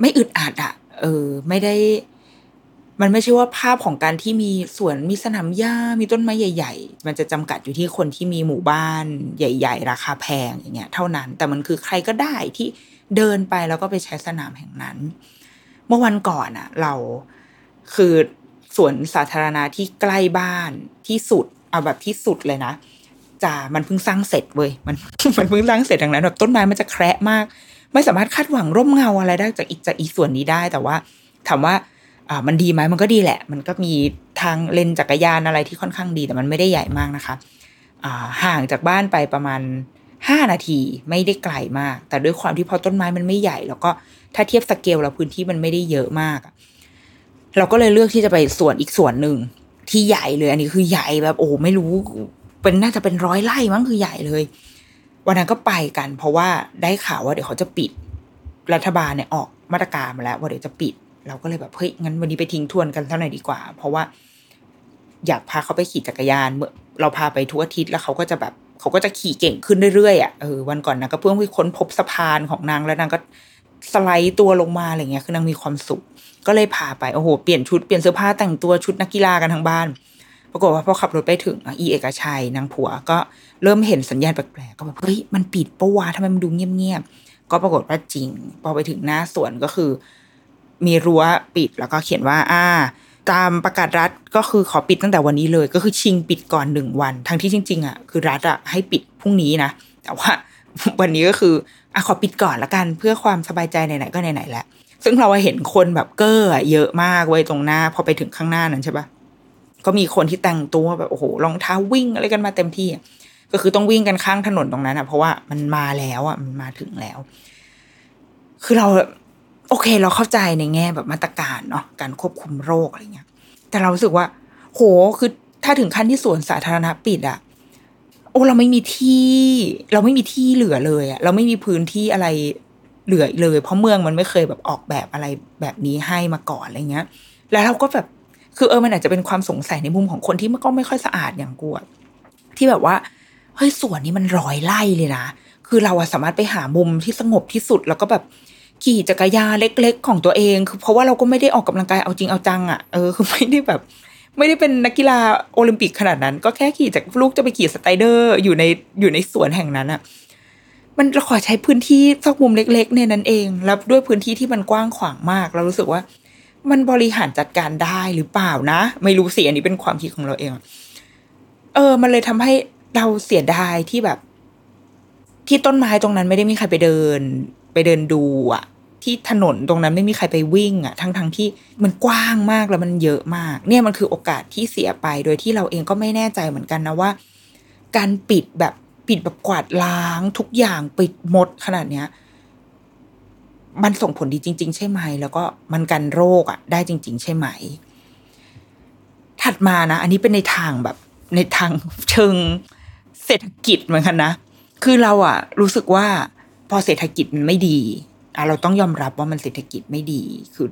ไม่อึดอัดอะเออ ไม่ได้ มันไม่ใช่ว่าภาพของการที่มีสวนมีสนามหญ้ามีต้นไม้ใหญ่ ๆ มันจะจำกัดอยู่ที่คนที่มีหมู่บ้านใหญ่ ๆ ราคาแพงอย่างเงี้ย เท่านั้น แต่มันคือใครก็ได้ที่เดินไปแล้วก็ไปใช้สนามแห่งนั้น เมื่อวันก่อนอะเราคือสวนสาธารณะที่ใกล้บ้านที่สุดเอาแบบที่สุดเลยนะจ่ามันเพิ่งสร้างเสร็จเว้ยมันมันเพิ่งสร้างเสร็จดังนั้นแบบต้นไม้มันจะแคระมาก ไม่สามารถคาดหวังร่มเงาอะไรได้จากอีกจากอีส่วนนี้ได้ แต่ว่าถามว่าอ่ามันดีไหมมันก็ดีแหละ มันก็มีทางเลนจักรยานอะไรที่ค่อนข้างดี แต่มันไม่ได้ใหญ่มากนะคะอ่าห่างจากบ้านไปประมาณห้านาทีไม่ได้ไกลมาก แต่ด้วยความที่พอต้นไม้มันไม่ใหญ่ แล้วก็ถ้าเทียบสเกลแล้วพื้นที่มันไม่ได้เยอะมาก เราก็เลยเลือกที่จะไปสวนอีกส่วนหนึ่งที่ใหญ่เลย อันนี้คือใหญ่แบบโอ้ไม่รู้ เป็นน่าจะเป็นร้อยไร่มั้งคือใหญ่เลย วันนั้นก็ไปกัน เพราะว่าได้ข่าวว่าเดี๋ยวเขาจะปิด รัฐบาลเนี่ยออกมาตรการมาแล้ว ว่าเดี๋ยวจะปิด เราก็เลยแบบเฮ้ยงั้นวันนี้ไปทิ้งทวนกันเท่าไหร่ดีกว่า เพราะว่า อยากพาเขาไปขี่จักรยานเมื่อเราพาไปทุกอาทิตย์แล้วเขาก็จะแบบเขาก็จะขี่เก่งขึ้นเรื่อยๆอะเออวันก่อนนะก็เพิ่งไปค้นพบสะพานของนางแล้วนางก็สไลด์ตัวลงมาอะไรเงี้ยคือนางมีความสุข ก็เลยพาไปโอ้โหเปลี่ยนชุดเปลี่ยนเสื้อผ้าแต่งตัวชุดนักกีฬากันทั้งบ้าน ปรากฏว่าพอขับรถไปถึงอีเอกชัยนางผัว ก็เริ่มเห็นสัญญาณแปลกๆก็แบบเฮ้ยมันปิดปะวะทำไมมันดูเงียบๆก็ปรากฏว่าจริง พอไปถึงหน้าสวนก็คือ มีรั้วปิดแล้วก็เขียนว่า อ่า ตามประกาศรัฐก็คือขอปิดตั้งแต่วันนี้เลย ก็คือชิงปิดก่อนหนึ่งวัน ทั้งที่จริงๆอะคือรัฐอะให้ปิดพรุ่งนี้นะแต่ว่าวันนี้ก็คืออะขอปิดก่อนละกันเพื่อความสบายใจไหนๆก็ไหนๆแล้วซึ่งเราเห็นคนแบบเก้อเยอะมากเว้ยตรงหน้า พอไปถึงข้างหน้านั้นใช่ปะ ก็มีคนที่แต่งตัวแบบโอ้โหรองเท้าวิ่งอะไรกันมาเต็มที่ก็คือต้องวิ่งกันข้างถนนตรงนั้นอะ เพราะว่ามันมาแล้วอะมันมาถึงแล้ว คือเราโอเค เราเข้าใจในแง่แบบมาตรการเนาะการควบคุมโรคอะไรเงี้ย แต่เราสึกว่า โหคือถ้าถึงขั้นที่สวนสาธารณะปิดอะโอ้เราไม่มีที่ เราไม่มีที่เหลือเลยอะเราไม่มีพื้นที่อะไรเหลือเลย เพราะเมืองมันไม่เคยแบบออกแบบอะไรแบบนี้ให้มาก่อนอะไรเงี้ย แล้วเราก็แบบ คือเออมันอาจจะเป็นความสงสัยในมุมของคนที่มันก็ไม่ค่อยสะอาดอย่างกูที่แบบว่าเฮ้ยสวนนี้มันร้อยไร่เลยนะคือเราสามารถไปหามุมที่สงบที่สุด แล้วก็แบบขี่จักรยานเล็ก ๆ ของตัวเอง คือเพราะว่าเราก็ไม่ได้ออกกำลังกายเอาจริงเอาจังอะ่ะเออคือไม่ได้แบบ ไม่ได้เป็นนักกีฬาโอลิมปิกขนาดนั้น ก็แค่ขี่จากลูกจะไปขี่สไตเดอร์อยู่ในอยู่ในสวนแห่งนั้นอะ่ะมันเราขอใช้พื้นที่ซอกมุมเล็กๆเนี่ยนั้นเอง แล้วด้วยพื้นที่ที่มันกว้างขวางมาก เรารู้สึกว่า มันบริหารจัดการได้หรือเปล่านะ ไม่รู้สิอันนี้เป็นความคิดของเราเอง เออ มันเลยทำให้เราเสียดายที่แบบ ที่ต้นไม้ตรงนั้นไม่ได้มีใครไปเดิน ไปเดินดูอะที่ถนนตรงนั้นไม่มีใครไปวิ่งอะทั้งทั้งที่มันกว้างมากแล้วมันเยอะมาก เนี่ยมันคือโอกาสที่เสียไป โดยที่เราเองก็ไม่แน่ใจเหมือนกันนะว่า การปิดแบบปิดแบบกวาดล้างทุกอย่างปิดหมดขนาดเนี้ย มันส่งผลดีจริง ๆ ใช่ไหม แล้วก็มันกันโรคอะได้จริง ๆ ใช่ไหม ถัดมานะ อันนี้เป็นในทางแบบในทางเชิงเศรษฐกิจเหมือนกันนะ คือเราอะรู้สึกว่าพอเศรษฐกิจมันไม่ดีอะเราต้องยอมรับว่ามันเศรษฐกิจไม่ดี คือ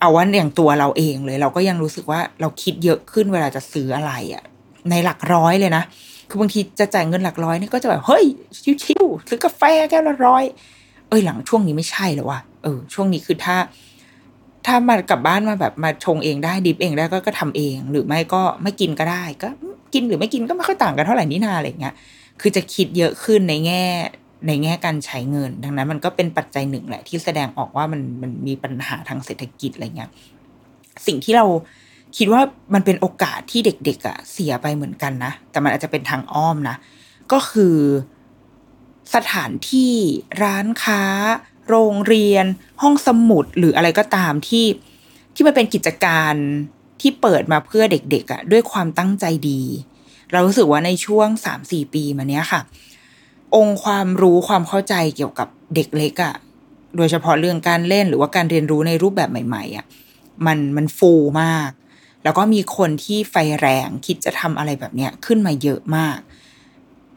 เอาว่าอย่างตัวเราเองเลย เราก็ยังรู้สึกว่าเราคิดเยอะขึ้นเวลาจะซื้ออะไรอะในหลักร้อยเลยนะ คือบางทีจะจ่ายเงินหลักร้อยนี่ก็จะแบบเฮ้ยชิวๆซื้อกาแฟแก้วละร้อย เอ้ยหลังช่วงนี้ไม่ใช่แล้วว่ะเออช่วงนี้คือถ้า ถ้ามากลับบ้านมาแบบมาชงเองได้ดิบเองได้ก็ก็ทำเอง หรือไม่ก็ไม่กินก็ได้ ก็กินหรือไม่กินก็ไม่ค่อยต่างกันเท่าไหร่นี่นาอะไรเงี้ยคือจะคิดเยอะขึ้นในแง่ในแง่การใช้เงิน ดังนั้นมันก็เป็นปัจจัยหนึ่งแหละ ที่แสดงออกว่ามันมันมีปัญหาทางเศรษฐกิจอะไรเงี้ยสิ่งที่เราคิดว่ามันเป็นโอกาสที่เด็กๆอะ่ะเสียไปเหมือนกันนะ แต่มันอาจจะเป็นทางอ้อมนะ ก็คือ สถานที่ร้านค้า โรงเรียน ห้องสมุดหรืออะไรก็ตามที่ที่มันเป็นกิจการที่เปิดมาเพื่อเด็กๆอะ่ะด้วยความตั้งใจดี เรารู้สึกว่าในช่วงสามสี่ปีมาเนี้ยค่ะ องค์ความรู้ความเข้าใจเกี่ยวกับเด็กเล็กอะ่ะโดยเฉพาะเรื่องการเล่นหรือว่าการเรียนรู้ในรูปแบบใหม่ๆอะ่ะมันมันฟูมาก แล้วก็มีคนที่ไฟแรงคิดจะทำอะไรแบบเนี้ยขึ้นมาเยอะมาก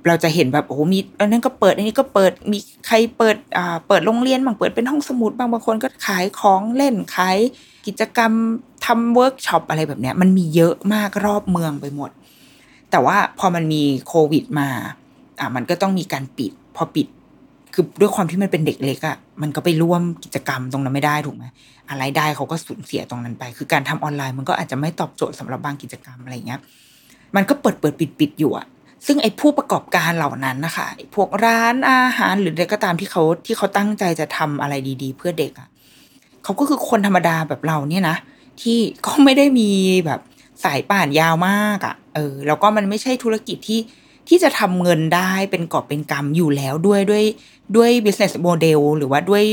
เราจะเห็นแบบโอ้โหมีอันนั้นก็เปิดอันนี้ก็เปิดมีใครเปิดอ่าเปิดโรงเรียนบางเปิดเป็นห้องสมุดบางบางคนก็ขายของเล่นขายกิจกรรมทำเวิร์กช็อปอะไรแบบเนี้ยมันมีเยอะมากรอบเมืองไปหมด แต่ว่าพอมันมีโควิดมาอ่ามันก็ต้องมีการปิด พอปิดคือด้วยความที่มันเป็นเด็กเล็กอะ่ะมันก็ไปร่วมกิจกรรมตรงนั้นไม่ได้ถูกไหมอะไรได้เขาก็สูญเสียตรงนั้นไป คือการทำออนไลน์มันก็อาจจะไม่ตอบโจทย์สำหรับบางกิจกรรมอะไรเงี้ยมันก็เปิดเปิดปิดปิดอยู่อะ ซึ่งไอ้ผู้ประกอบการเหล่านั้นนะคะพวกร้านอาหารหรืออะไรก็ตามที่เขาที่เขาตั้งใจจะทำอะไรดี ๆ เพื่อเด็กอะเขาก็คือคนธรรมดาแบบเราเนี่ยนะที่ก็ไม่ได้มีแบบสายป่านยาวมากอะเออ แล้วก็มันไม่ใช่ธุรกิจที่ที่จะทำเงินได้เป็นกอบเป็นกำอยู่แล้วด้วยด้วยด้วย business model หรือว่าด้วย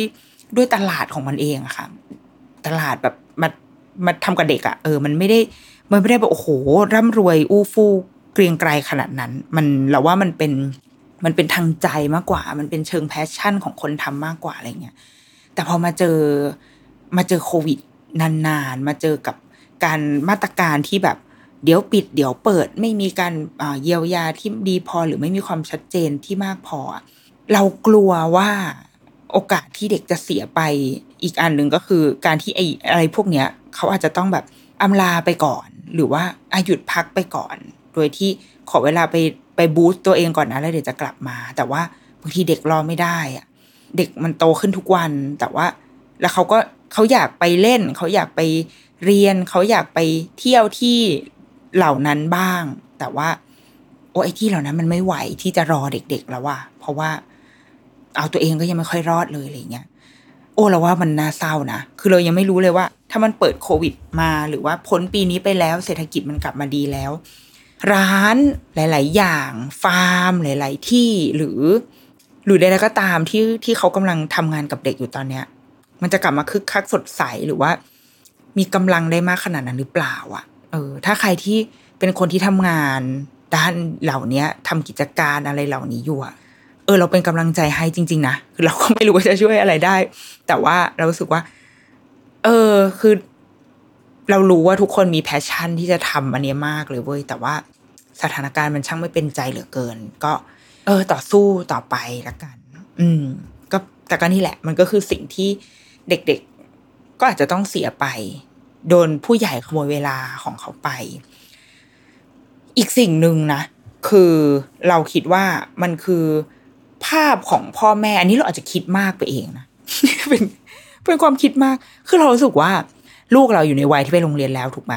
ด้วยตลาดของมันเองอะค่ะ ตลาดแบบมามาทำกับเด็กอะเออ มันไม่ได้มันไม่ได้แบบโอ้โหร่ำรวยอู้ฟู่ เกรียงไกรขนาดนั้น มันเราว่ามันเป็นมันเป็นทางใจมากกว่า มันเป็นเชิงแพชชั่นของคนทำมากกว่าอะไรเงี้ยแต่พอมาเจอมาเจอโควิดนานๆ มาเจอกับการมาตรการที่แบบเดี๋ยวปิด เดี๋ยวเปิดไม่มีการเยียวยาที่ดีพอหรือไม่มีความชัดเจนที่มากพอ เรากลัวว่าโอกาสที่เด็กจะเสียไปอีกอันหนึ่งก็คือการที่ไออะไรพวกเนี้ยเขาอาจจะต้องแบบอำลาไปก่อน หรือว่าอาหยุดพักไปก่อน โดยที่ขอเวลาไปไปบูสต์ตัวเองก่อนนะแล้วเดี๋ยวจะกลับมา แต่ว่าบางทีเด็กรอไม่ได้อะเด็กมันโตขึ้นทุกวัน แต่ว่า แล้วเขาก็เขาอยากไปเล่น เขาอยากไปเรียน เขาอยากไปเที่ยวที่เหล่านั้นบ้าง แต่ว่า โอ้ไอที่เหล่านั้นมันไม่ไหวที่จะรอเด็ก ๆ แล้วว่ะเพราะว่า เอาตัวเองก็ยังไม่ค่อยรอดเลยอะไรเงี้ยโอ้เราว่ามันน่าเศร้านะคือเรายังไม่รู้เลยว่า ถ้ามันเปิดโควิดมาหรือว่าพ้นปีนี้ไปแล้ว เศรษฐกิจมันกลับมาดีแล้ว ร้านหลาย ๆ อย่างฟาร์มหลาย ๆ ที่หรือ หรือใดๆก็ตามที่ที่เขากำลังทำงานกับเด็กอยู่ตอนเนี้ย มันจะกลับมาคึกคักสดใสหรือว่า มีกำลังได้มากขนาดนั้นหรือเปล่า อะ เออ ถ้าใครที่เป็นคนที่ทำงานด้านเหล่านี้ทำกิจการอะไรเหล่านี้อยู่อะเออ เราเป็นกำลังใจให้จริง ๆ นะคือเราก็ไม่รู้ว่าจะช่วยอะไรได้ แต่ว่าเราสึกว่า เออ คือ เรารู้ว่าทุกคนมีแพชชั่นที่จะทำอันนี้มากเลยเว้ยแต่ว่าสถานการณ์มันช่างไม่เป็นใจเหลือเกิน ก็ เออ ต่อสู้ต่อไปละกัน อืม ก็แต่ก็นี่แหละ มันก็คือสิ่งที่เด็กๆ ก็อาจจะต้องเสียไป โดนผู้ใหญ่ขโมยเวลาของเขาไป อีกสิ่งหนึ่งนะ คือเราคิดว่ามันคือภาพของพ่อแม่ อันนี้เราอาจจะคิดมากไปเองนะเป็นเป็นความคิดมาก คือเรารู้สึกว่า ลูกเราอยู่ในวัยที่ไปโรงเรียนแล้วถูกไหม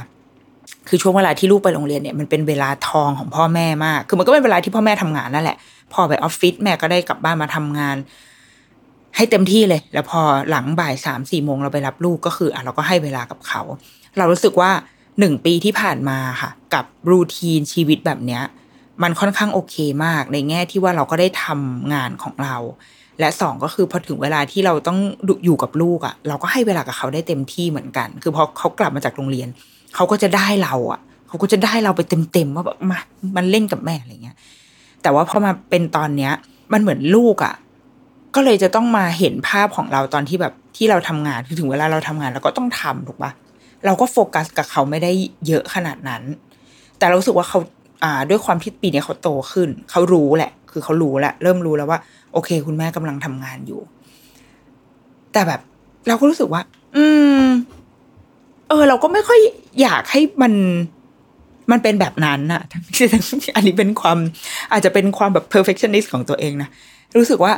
คือช่วงเวลาที่ลูกไปโรงเรียนเนี่ยมันเป็นเวลาทองของพ่อแม่มาก คือมันก็เป็นเวลาที่พ่อแม่ทำงานนั่นแหละ พ่อไปออฟฟิศแม่ก็ได้กลับบ้านมาทำงาน ให้เต็มที่เลย แล้วพอหลังบ่ายสามสี่โมงเราไปรับลูกก็คืออะเราก็ให้เวลากับเขา เรารู้สึกว่าหนึ่งปีที่ผ่านมาค่ะ กับรูทีนชีวิตแบบเนี้ย มันค่อนข้างโอเคมากในแง่ที่ว่าเราก็ได้ทำงานของเรา และสองก็คือพอถึงเวลาที่เราต้องอยู่กับลูกอะ่ะ เราก็ให้เวลากับเขาได้เต็มที่เหมือนกัน คือพอเขากลับมาจากโรงเรียน เขาก็จะได้เราอะ่ะ เขาก็จะได้เราไปเต็มๆว่าแบบมามันเล่นกับแม่อะไรเงี้ย แต่ว่าพอมาเป็นตอนเนี้ย มันเหมือนลูกอะ่ะ ก็เลยจะต้องมาเห็นภาพของเราตอนที่แบบที่เราทำงานคือถึงเวลาเราทำงานเราก็ต้องทำถูกปะเราก็โฟกัสกับเขาไม่ได้เยอะขนาดนั้น แต่เราสึกว่าเขาอ่าด้วยความที่ปีนี้เขาโตขึ้น เขารู้แหละ คือเขารู้แหละ เริ่มรู้แล้วว่า โอเค คุณแม่กำลังทำงานอยู่ แต่แบบ เราก็รู้สึกว่า อืม เออ เราก็ไม่ค่อยอยากให้มันมันเป็นแบบนั้นอะอันนี้เป็นความ อาจจะเป็นความแบบ perfectionist ของตัวเองนะ รู้สึกว่า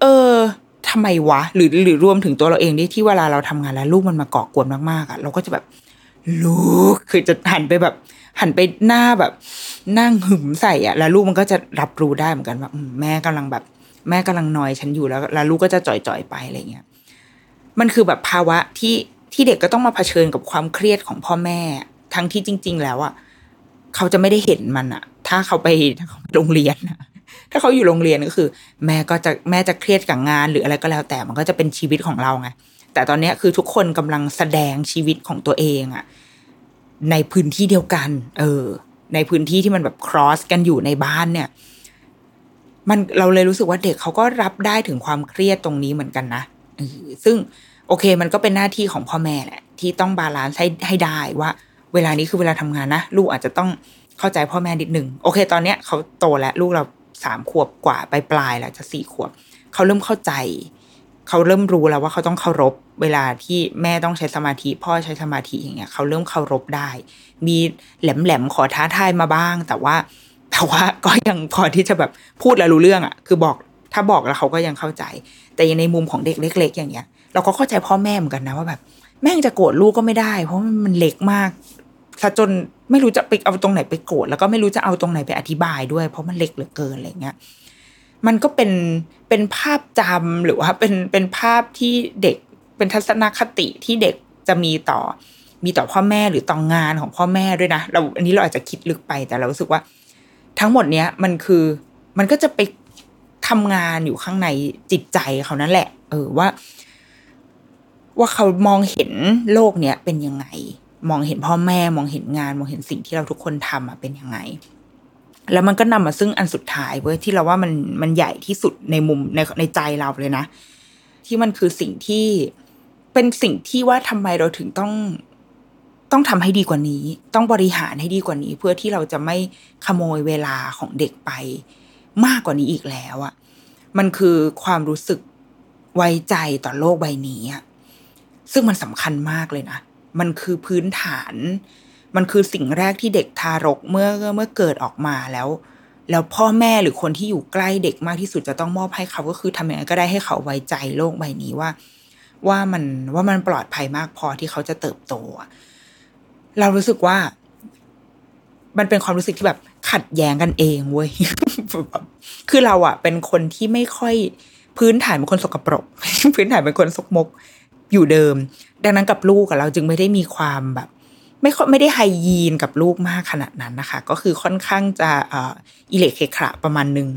เออทำไมวะ หรือหรือรวมถึงตัวเราเองที่ที่เวลาเราทำงานแล้ว ลูกมันมาเกาะกวนมากๆอะ เราก็จะแบบ ลูก คือจะหันไปแบบ หันไปหน้าแบบ นั่งหึมใส่อะ แล้วลูกมันก็จะรับรู้ได้เหมือนกันว่าแม่กำลังแบบ แม่กำลังนอยฉันอยู่แล้วแล้วลูกก็จะจ่อยๆไปอะไรเงี้ยมันคือแบบภาวะที่ที่เด็กก็ต้องมาเผชิญกับความเครียดของพ่อแม่ ทั้งที่จริง ๆ แล้วอะเขาจะไม่ได้เห็นมันอะ ถ้าเขาไปถ้าเขาไปโรงเรียนอะถ้าเขาอยู่โรงเรียนก็คือ แม่ก็จะแม่จะเครียดกับงานหรืออะไรก็แล้ว แต่มันก็จะเป็นชีวิตของเราไงแต่ตอนนี้คือทุกคนกำลังแสดงชีวิตของตัวเองอะในพื้นที่เดียวกัน เออ ในพื้นที่ที่มันแบบ cross กันอยู่ในบ้านเนี่ย มันเราเลยรู้สึกว่าเด็กเขาก็รับได้ถึงความเครียดตรงนี้เหมือนกันนะซึ่งโอเคมันก็เป็นหน้าที่ของพ่อแม่แหละที่ต้องบาลานซ์ให้ให้ได้ว่า เวลานี้คือเวลาทำงานนะ ลูกอาจจะต้องเข้าใจพ่อแม่นิดนึงโอเค ตอนเนี้ยเขาโตแล้วลูกเราสามขวบกว่าไปปลายแล้วจะสี่ขวบเขาเริ่มเข้าใจ เขาเริ่มรู้แล้วว่าเขาต้องเคารพ เวลาที่แม่ต้องใช้สมาธิ พ่อใช้สมาธิอย่างเงี้ยเขาเริ่มเคารพได้ มีแหลมแหลมขอท้าทายมาบ้าง แต่ว่า แต่ว่าก็ยังพอที่จะแบบพูดแล้วรู้เรื่องอะ่ะ คือบอกถ้าบอกแล้วเขาก็ยังเข้าใจ แต่ยังในมุมของเด็กเล็ก ๆ อย่างเงี้ย เราก็เข้าใจพ่อแม่เหมือนกันนะว่าแบบ แม่งจะโกรธลูกก็ไม่ได้ เพราะมันเล็กมากซะจนไม่รู้จะไปเอาตรงไหนไปโกรธแล้วก็ไม่รู้จะเอาตรงไหนไปอธิบายด้วย เพราะมันเล็กเหลือเกินอะไรเงี้ยมันก็เป็นเป็นภาพจำหรือว่าเป็นเป็นภาพที่เด็กเป็นทัศนคติที่เด็กจะมีต่อ มีต่อพ่อแม่หรือต่องงานของพ่อแม่ด้วยนะเราอันนี้เราอาจจะคิดลึกไปแต่เรารู้สึกว่า ทั้งหมดเนี้ยมันคือมันก็จะไปทำงานอยู่ข้างในจิตใจเขานั่นแหละ เออว่า ว่าเขามองเห็นโลกเนี้ยเป็นยังไง มองเห็นพ่อแม่มองเห็นงาน มองเห็นสิ่งที่เราทุกคนทำอะเป็นยังไง แล้วมันก็นำมาซึ่งอันสุดท้ายเว้ยที่เราว่ามันมันใหญ่ที่สุดในมุมในในใจเราเลยนะ ที่มันคือสิ่งที่เป็นสิ่งที่ว่าทำไมเราถึงต้อง ต้องทำให้ดีกว่านี้ ต้องบริหารให้ดีกว่านี้ เพื่อที่เราจะไม่ขโมยเวลาของเด็กไป มากกว่านี้อีกแล้วอะมันคือความรู้สึกไว้ใจต่อโลกใบนี้อะซึ่งมันสำคัญมากเลยนะ มันคือพื้นฐาน มันคือสิ่งแรกที่เด็กทารกเมื่อเมื่อเกิดออกมาแล้ว แล้วพ่อแม่หรือคนที่อยู่ใกล้เด็กมากที่สุดจะต้องมอบให้เขาก็คือทำยังไงก็ได้ให้เขาไว้ใจโลกใบนี้ว่า ว่ามันว่ามันปลอดภัยมากพอที่เขาจะเติบโต เรารู้สึกว่า มันเป็นความรู้สึกที่แบบขัดแย้งกันเองเว้ยคือเราอะเป็นคนที่ไม่ค่อยพื้นฐานเป็นคนสกปรก พื้นฐานเป็นคนสกมกอยู่เดิม ดังนั้นกับลูกกับเราจึงไม่ได้มีความแบบ ไม่ไม่ได้ไฮยีนกับลูกมากขนาดนั้นนะคะ ก็คือค่อนข้างจะอิเล็กเคขระประมาณนึง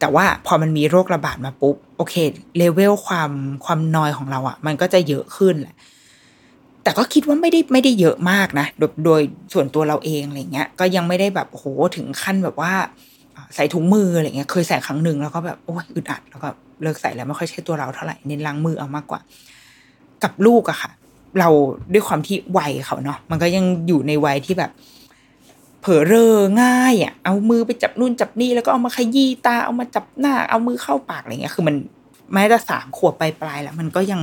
แต่ว่าพอมันมีโรคระบาดมาปุ๊บ โอเคเลเวลความความนอยของเราอะ่ะ มันก็จะเยอะขึ้นแหละ แต่ก็คิดว่าไม่ได้ไม่ได้เยอะมากนะโดยโดยส่วนตัวเราเองอะไรเงี้ย ก็ยังไม่ได้แบบโหถึงขั้นแบบว่า ใส่ถุงมืออะไรเงี้ย เคยใส่ครั้งหนึ่งแล้วก็แบบโอ้ยอึดอัดแล้วก็เลิกใส่แล้วไม่ค่อยใช่ตัวเราเท่าไหร่เน้นล้างมือเอามากกว่า กับลูกอะค่ะ เราด้วยความที่วัยเขาเนาะมันก็ยังอยู่ในวัยที่แบบเผลอเรอง่ายอะเอามือไปจับนู่นจับนี่แล้วก็เอามาขยี้ตา เอามาจับหน้า เอามือเข้าปากอะไรเงี้ย คือมันแม้แต่สามขวบปลายๆแล้ว มันก็ยัง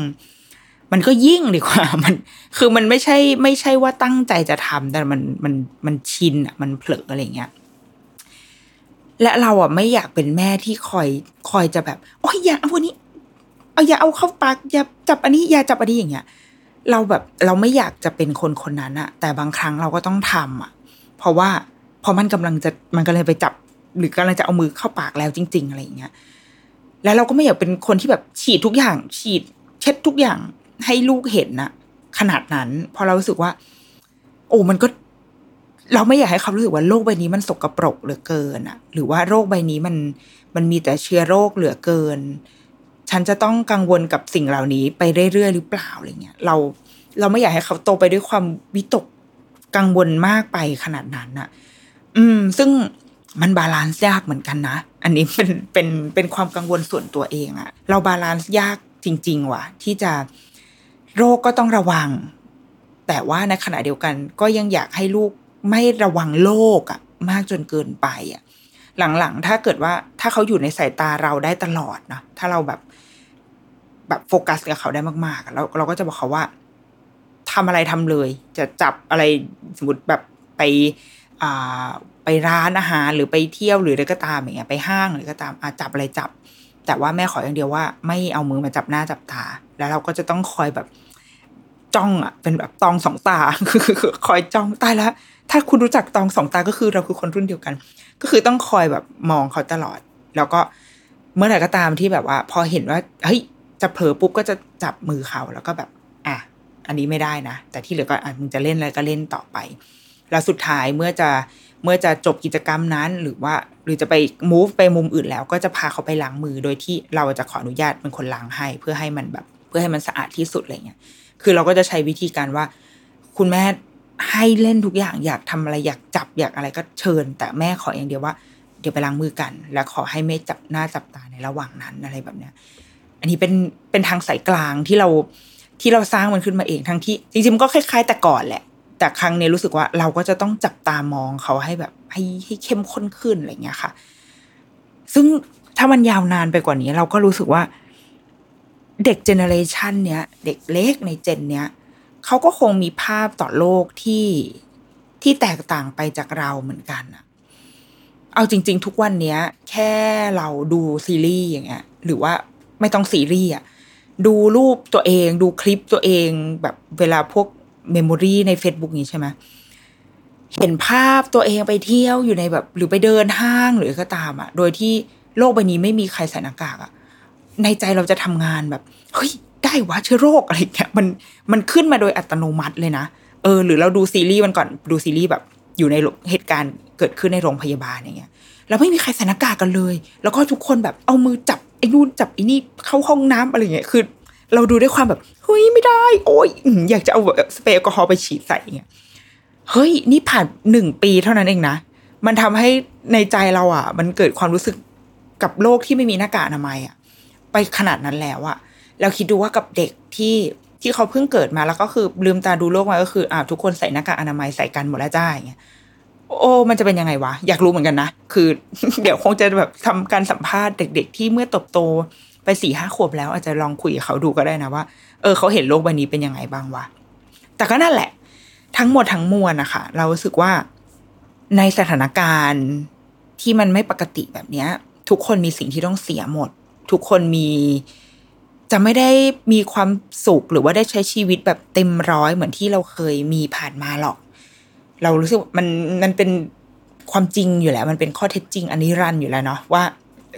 มันก็ยิ่งดีกว่ามันคือมันไม่ใช่ไม่ใช่ว่าตั้งใจจะทำแต่มันมันมันชินอะมันเผลออะไรเงี้ยและเราอะไม่อยากเป็นแม่ที่คอยคอยจะแบบโอ้ยอย่าเอาวันนี้เอาอย่าเอาเข้าปากอย่าจับอันนี้อย่าจับอันนี้อย่างเงี้ย เราแบบเราไม่อยากจะเป็นคนคนนั้นอะแต่บางครั้งเราก็ต้องทำอะเพราะว่าพอมันกำลังจะมันก็เลยไปจับ หรือกำลังจะเอามือเข้าปากแล้วจริง ๆ อะไรอย่างเงี้ย แล้วเราก็ไม่อยากเป็นคนที่แบบฉีดทุกอย่าง ฉีด เช็ดทุกอย่าง ให้ลูกเห็นนะขนาดนั้น พอเรารู้สึกว่า โอ้มันก็ เราไม่อยากให้เขารู้สึกว่าโลกใบนี้มันสกปรกเหลือเกินอะหรือว่าโลกใบนี้มันมันมีแต่เชื้อโรคเหลือเกิน ฉันจะต้องกังวลกับสิ่งเหล่านี้ไปเรื่อยๆหรือเปล่าอะไรเงี้ยเราเราไม่อยากให้เขาโตไปด้วยความวิตกกังวลมากไปขนาดนั้นอะอืม ซึ่งมันบาลานซ์ยากเหมือนกันนะ อันนี้เป็นเป็นเป็นความกังวลส่วนตัวเองอะเราบาลานซ์ยากจริง ๆ ว่ะ ที่จะ โรคก็ต้องระวัง แต่ว่าในขณะเดียวกันก็ยังอยากให้ลูกไม่ระวังโรคอะมากจนเกินไปอะหลังๆ ถ้าเกิดว่าถ้าเขาอยู่ในสายตาเราได้ตลอดเนาะถ้าเราแบบแบบโฟกัสกับเขาได้มากๆแล้วเราก็จะบอกเขาว่าทำอะไรทำเลย จะจับอะไรสมมติแบบไปอ่าไปร้านอาหารหรือไปเที่ยวหรืออะไรก็ตามอย่างเงี้ยไปห้างหรือก็ตามอาจับอะไรจับ แต่ว่าแม่ขออย่างเดียวว่า ไม่เอามือมาจับหน้าจับตา แล้วเราก็จะต้องคอยแบบ จ้องอะเป็นแบบตองสองตาคือคอยจ้องตายแล้วถ้าคุณรู้จักตองสองตาก็คือเราคือคนรุ่นเดียวกัน ก็คือต้องคอยแบบมองเขาตลอด แล้วก็เมื่อไหร่ก็ตามที่แบบว่า พอเห็นว่าเฮ้ยจะเผลอปุ๊บก็จะจับมือเขาแล้วก็แบบ อะอันนี้ไม่ได้นะ แต่ที่เหลือก็อะมึงจะเล่นอะไรก็เล่นต่อไป แล้วสุดท้ายเมื่อจะเมื่อจะจบกิจกรรมนั้น หรือว่าหรือจะไป move ไปมุมอื่นแล้ว ก็จะพาเขาไปล้างมือโดยที่เราจะขออนุญาตเป็นคนล้างให้ เพื่อให้มันแบบ เพื่อให้มันสะอาดที่สุดอะไรเงี้ย คือเราก็จะใช้วิธีการว่า คุณแม่ให้เล่นทุกอย่างอยากทำอะไรอยากจับอยากอะไรก็เชิญ แต่แม่ขออย่างเดียวว่าเดี๋ยวไปล้างมือกัน แล้วขอให้ไม่จับหน้าจับตาในระหว่างนั้นอะไรแบบเนี้ย อันนี้เป็นเป็นทางสายกลางที่เราที่เราสร้างมันขึ้นมาเองทั้งที่จริงๆก็คล้าย ๆ แต่ก่อนแหละ แต่ครั้งนี้รู้สึกว่าเราก็จะต้องจับตามองเขาให้แบบให้ให้เข้มข้นขึ้นอะไรเงี้ยค่ะ ซึ่งถ้ามันยาวนานไปกว่านี้ เราก็รู้สึกว่า เด็กเจเนอเรชันเนี้ยเด็กเล็กในเจนเนี้ยเขาก็คงมีภาพต่อโลกที่ที่แตกต่างไปจากเราเหมือนกันอะเอาจริง ๆ ทุกวันเนี้ย แค่เราดูซีรีส์อย่างเงี้ยหรือว่าไม่ต้องซีรีส์อะดูรูปตัวเองดูคลิปตัวเองแบบเวลาพวกเมมโมรีใน Facebook นี้ใช่ไหมเห็นภาพตัวเองไปเที่ยวอยู่ในแบบ หรือไปเดินห้างหรือก็ตามอะโดยที่โลกใบนี้ไม่มีใครใส่หน้ากากอะ ในใจเราจะทำงานแบบเฮ้ยได้วะเชื้อโรคอะไรเงี้ยมันมันขึ้นมาโดยอัตโนมัติเลยนะเออ หรือเราดูซีรีส์มันก่อนดูซีรีส์แบบ อยู่ในเหตุการณ์เกิดขึ้นในโรงพยาบาลอย่างเงี้ยแล้วไม่มีใครใส่หน้ากากกันเลย แล้วก็ทุกคนแบบเอามือจับไอ้นู่นจับไอ้นี่เข้าห้องน้ำอะไรเงี้ยคือ เราดูด้วยความแบบเฮ้ยไม่ได้ โอ้ยอยากจะเอาแบบสเปรย์แอลกอฮอล์ไปฉีดใส่เงี้ยเฮ้ยนี่ผ่านหนึ่งปีเท่านั้นเองนะมันทำให้ในใจเราอะ มันเกิดความรู้สึกกับโลกที่ไม่มีหน้ากากอนามัยอะ ไปขนาดนั้นแล้วอะเราคิดดูว่ากับเด็กที่ที่เขาเพิ่งเกิดมาแล้วก็คือลืมตาดูโลกมาก็คืออ่าทุกคนใส่หน้ากากอนามัยใส่กันหมดแล้วจ้าอย่างเงี้ยโอ้ มันจะเป็นยังไงวะ อยากรู้เหมือนกันนะ คือ เดี๋ยวคงจะแบบทำการสัมภาษณ์เด็ก ๆ ที่เมื่อตบโตไปสี่ห้าขวบแล้ว อาจจะลองคุยกับเขาดูก็ได้นะว่า เออ เขาเห็นโลกใบนี้เป็นยังไงบ้างวะ แต่ก็นั่นแหละ ทั้งหมดทั้งมวลนะคะเรารู้สึกว่าในสถานการณ์ที่มันไม่ปกติแบบเนี้ย ทุกคนมีสิ่งที่ต้องเสียหมด ทุกคนมีจะไม่ได้มีความสุขหรือว่าได้ใช้ชีวิตแบบเต็มร้อยเหมือนที่เราเคยมีผ่านมาหรอก เรารู้สึกมันมันเป็นความจริงอยู่แล้ว มันเป็นข้อเท็จจริงอันนี้รันอยู่แล้วเนาะว่า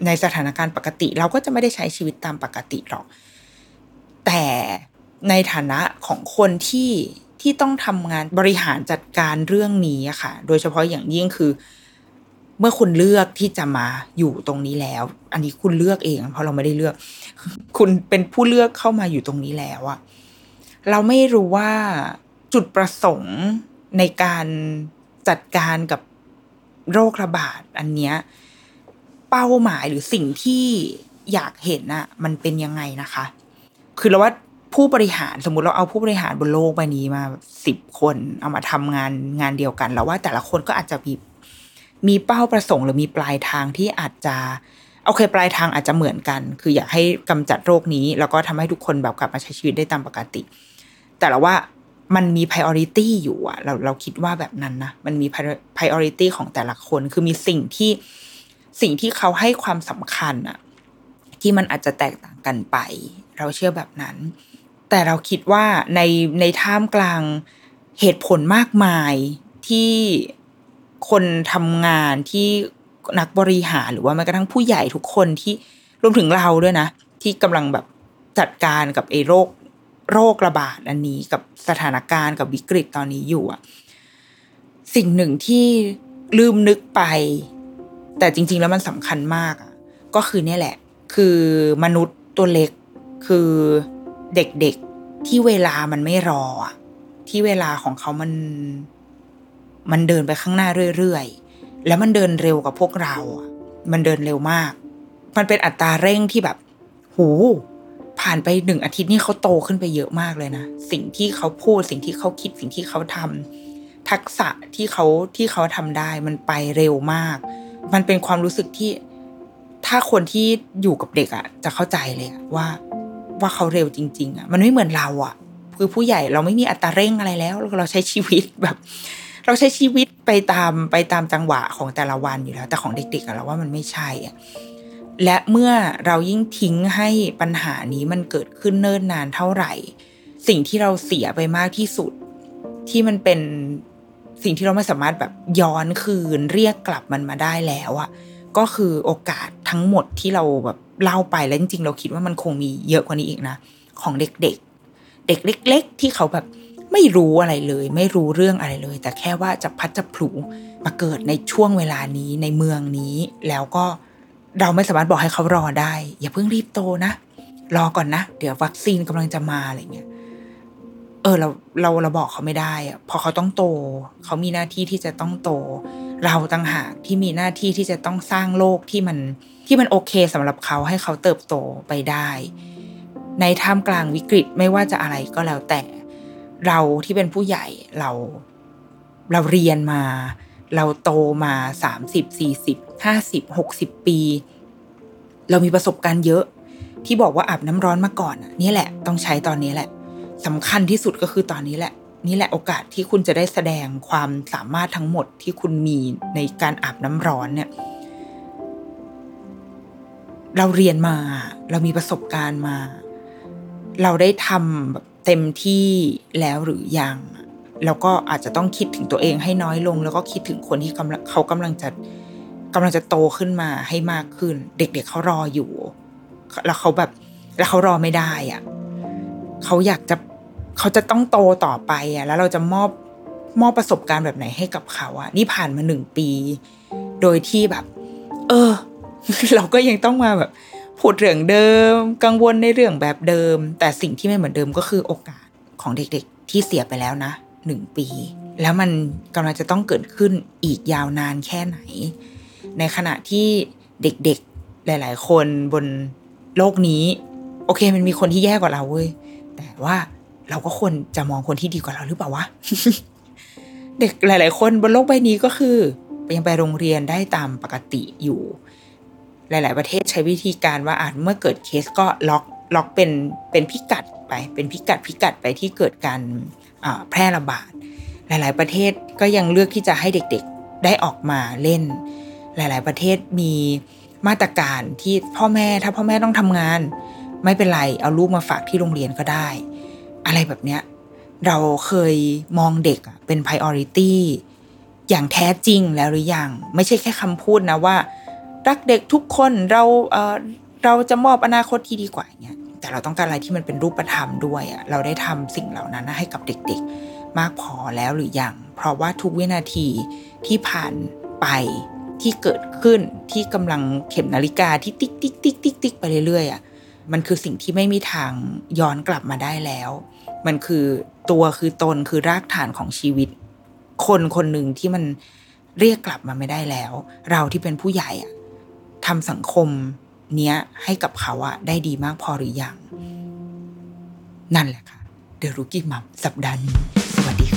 ในสถานการณ์ปกติ เราก็จะไม่ได้ใช้ชีวิตตามปกติหรอก แต่ในฐานะของคนที่ที่ต้องทำงานบริหารจัดการเรื่องนี้อะค่ะ โดยเฉพาะอย่างยิ่งคือ เมื่อคุณเลือกที่จะมาอยู่ตรงนี้แล้ว อันนี้คุณเลือกเอง เพราะเราไม่ได้เลือก คุณเป็นผู้เลือกเข้ามาอยู่ตรงนี้แล้วอะเราไม่รู้ว่าจุดประสงค์ในการจัดการกับโรคระบาด อันเนี้ยเป้าหมายหรือสิ่งที่อยากเห็นอะมันเป็นยังไงนะคะ คือเราว่าผู้บริหารสมมุติเราเอาผู้บริหารบนโลกใบนี้มาสิบคน เอามาทำงานงานเดียวกัน แล้วว่าแต่ละคนก็อาจจะมี มีเป้าประสงค์หรือมีปลายทางที่อาจจะโอเค ปลายทางอาจจะเหมือนกัน คืออยากให้กำจัดโรคนี้ แล้วก็ทำให้ทุกคนแบบกลับมาใช้ชีวิตได้ตามปกติ แต่ละว่ามันมี priority อยู่อะเราเราคิดว่าแบบนั้นนะมันมี priority ของแต่ละคน คือมีสิ่งที่สิ่งที่เขาให้ความสำคัญอะที่มันอาจจะแตกต่างกันไป เราเชื่อแบบนั้น แต่เราคิดว่าในในท่ามกลางเหตุผลมากมายที่ คนทำงานที่นักบริหารหรือว่าแม้กระทั่งผู้ใหญ่ทุกคนที่รวมถึงเราด้วยนะ ที่กำลังแบบจัดการกับไอ้โรคโรคระบาดอันนี้กับสถานการณ์กับวิกฤตตอนนี้อยู่อะสิ่งหนึ่งที่ลืมนึกไป แต่จริง ๆ แล้วมันสำคัญมากอะก็คือเนี่ยแหละ คือมนุษย์ตัวเล็กคือเด็กๆที่เวลามันไม่รอที่เวลาของเขามัน มันเดินไปข้างหน้าเรื่อยๆ แล้วมันเดินเร็วกว่าพวกเรา มันเดินเร็วมาก มันเป็นอัตราเร่งที่แบบ หู ผ่านไปหนึ่งอาทิตย์นี่เขาโตขึ้นไปเยอะมากเลยนะ สิ่งที่เขาพูด สิ่งที่เขาคิด สิ่งที่เขาทำทักษะที่เขาที่เขาทำได้ มันไปเร็วมาก มันเป็นความรู้สึกที่ ถ้าคนที่อยู่กับเด็กอะจะเข้าใจเลยว่าว่าเขาเร็วจริง ๆอะมันไม่เหมือนเราอะ คือผู้ใหญ่เราไม่มีอัตราเร่งอะไรแล้ว เราใช้ชีวิตแบบ เราใช้ชีวิตไปตามไปตามจังหวะของแต่ละวันอยู่แล้ว แต่ของเด็กๆเราว่ามันไม่ใช่อะและเมื่อเรายิ่งทิ้งให้ปัญหานี้มันเกิดขึ้นเนิ่นนานเท่าไหร่ สิ่งที่เราเสียไปมากที่สุด ที่มันเป็นสิ่งที่เราไม่สามารถแบบย้อนคืนเรียกกลับมันมาได้แล้วอะก็คือโอกาสทั้งหมดที่เราแบบเล่าไปแล้วจริงๆเราคิดว่ามันคงมีเยอะกว่านี้อีกนะ ของเด็กๆ เด็กเล็ก ๆ ที่เขาแบบ ไม่รู้อะไรเลย ไม่รู้เรื่องอะไรเลย แต่แค่ว่าจะพัดจะผูมาเกิดในช่วงเวลานี้ในเมืองนี้ แล้วก็เราไม่สามารถบอกให้เขารอได้ อย่าเพิ่งรีบโตนะ รอก่อนนะ เดี๋ยววัคซีนกำลังจะมาอะไรเงี้ยเออเราเราเราบอกเขาไม่ได้อะพอเขาต้องโต เขามีหน้าที่ที่จะต้องโต เราต่างหากที่มีหน้าที่ที่จะต้องสร้างโลกที่มันที่มันโอเคสำหรับเขาให้เขาเติบโตไปได้ ในท่ามกลางวิกฤตไม่ว่าจะอะไรก็แล้วแต่ เราที่เป็นผู้ใหญ่เรา เราเรียนมา เราโตมาสามสิบสี่สิบห้าสิบหกสิบปี เรามีประสบการณ์เยอะ ที่บอกว่าอาบน้ำร้อนมาก่อนนี่แหละ ต้องใช้ตอนนี้แหละสำคัญที่สุดก็คือตอนนี้แหละ นี่แหละโอกาสที่คุณจะได้แสดงความสามารถทั้งหมดที่คุณมีในการอาบน้ำร้อนเนี่ยเราเรียนมา เรามีประสบการณ์มา เราได้ทำแบบ เต็มที่แล้วหรือยังแล้วก็อาจจะต้องคิดถึงตัวเองให้น้อยลง แล้วก็คิดถึงคนที่กำลังเขากำลังจะกำลังจะโตขึ้นมาให้มากขึ้น เด็กๆเขารออยู่ แล้วเขาแบบ แล้วเขารอไม่ได้อะเขาอยากจะเขาจะต้องโตต่อไปอะ แล้วเราจะมอบมอบประสบการณ์แบบไหนให้กับเขาอะนี่ผ่านมาหนึ่งปี โดยที่แบบ เออ เราก็ยังต้องมาแบบ พูดเรื่องเดิม กังวลในเรื่องแบบเดิม แต่สิ่งที่ไม่เหมือนเดิมก็คือโอกาสของเด็กๆ ที่เสียไปแล้วนะหนึ่งปี แล้วมันกำลังจะต้องเกิดขึ้นอีกยาวนานแค่ไหน ในขณะที่เด็กๆหลาย ๆ คนบนโลกนี้ โอเค มันมีคนที่แย่กว่าเราเว้ยแต่ว่าเราก็ควรจะมองคนที่ดีกว่าเราหรือเปล่าวะเด็กหลาย ๆ คนบนโลกใบนี้ก็คือยังไปโรงเรียนได้ตามปกติอยู่ หลาย ๆ ประเทศใช้วิธีการว่าอาจเมื่อเกิดเคสก็ล็อกล็อกเป็นเป็นพิกัดไป เป็นพิกัดพิกัดไปที่เกิดการแพร่ระบาด หลาย ๆ ประเทศก็ยังเลือกที่จะให้เด็ก ๆ ได้ออกมาเล่น หลาย ๆ ประเทศมีมาตรการที่พ่อแม่ถ้าพ่อแม่ต้องทำงาน ไม่เป็นไรเอาลูกมาฝากที่โรงเรียนก็ได้ อะไรแบบเนี้ยเราเคยมองเด็กเป็น priority อย่างแท้จริงแล้วหรือยัง ไม่ใช่แค่คำพูดนะว่า รักเด็กทุกคนเราเออเราจะมอบอนาคตที่ดีกว่าเงี้ยแต่เราต้องการอะไรที่มันเป็นรูปธรรมด้วยอะเราได้ทำสิ่งเหล่านั้นให้กับเด็กๆ มากพอแล้วหรือยัง เพราะว่าทุกวินาทีที่ผ่านไปที่เกิดขึ้นที่กำลังเข็มนาฬิกาที่ติ๊กติ๊กติ๊กติ๊กติ๊กไปเรื่อยๆอะมันคือสิ่งที่ไม่มีทางย้อนกลับมาได้แล้ว มันคือตัวคือตนคือรากฐานของชีวิต คนคนหนึ่งที่มันเรียกกลับมาไม่ได้แล้ว เราที่เป็นผู้ใหญ่อะ ทำสังคมเนี้ยให้กับเขาอะได้ดีมากพอหรือยัง นั่นแหละค่ะ เดรุกี้มัมสัปดาห์นี้ สวัสดีค่ะ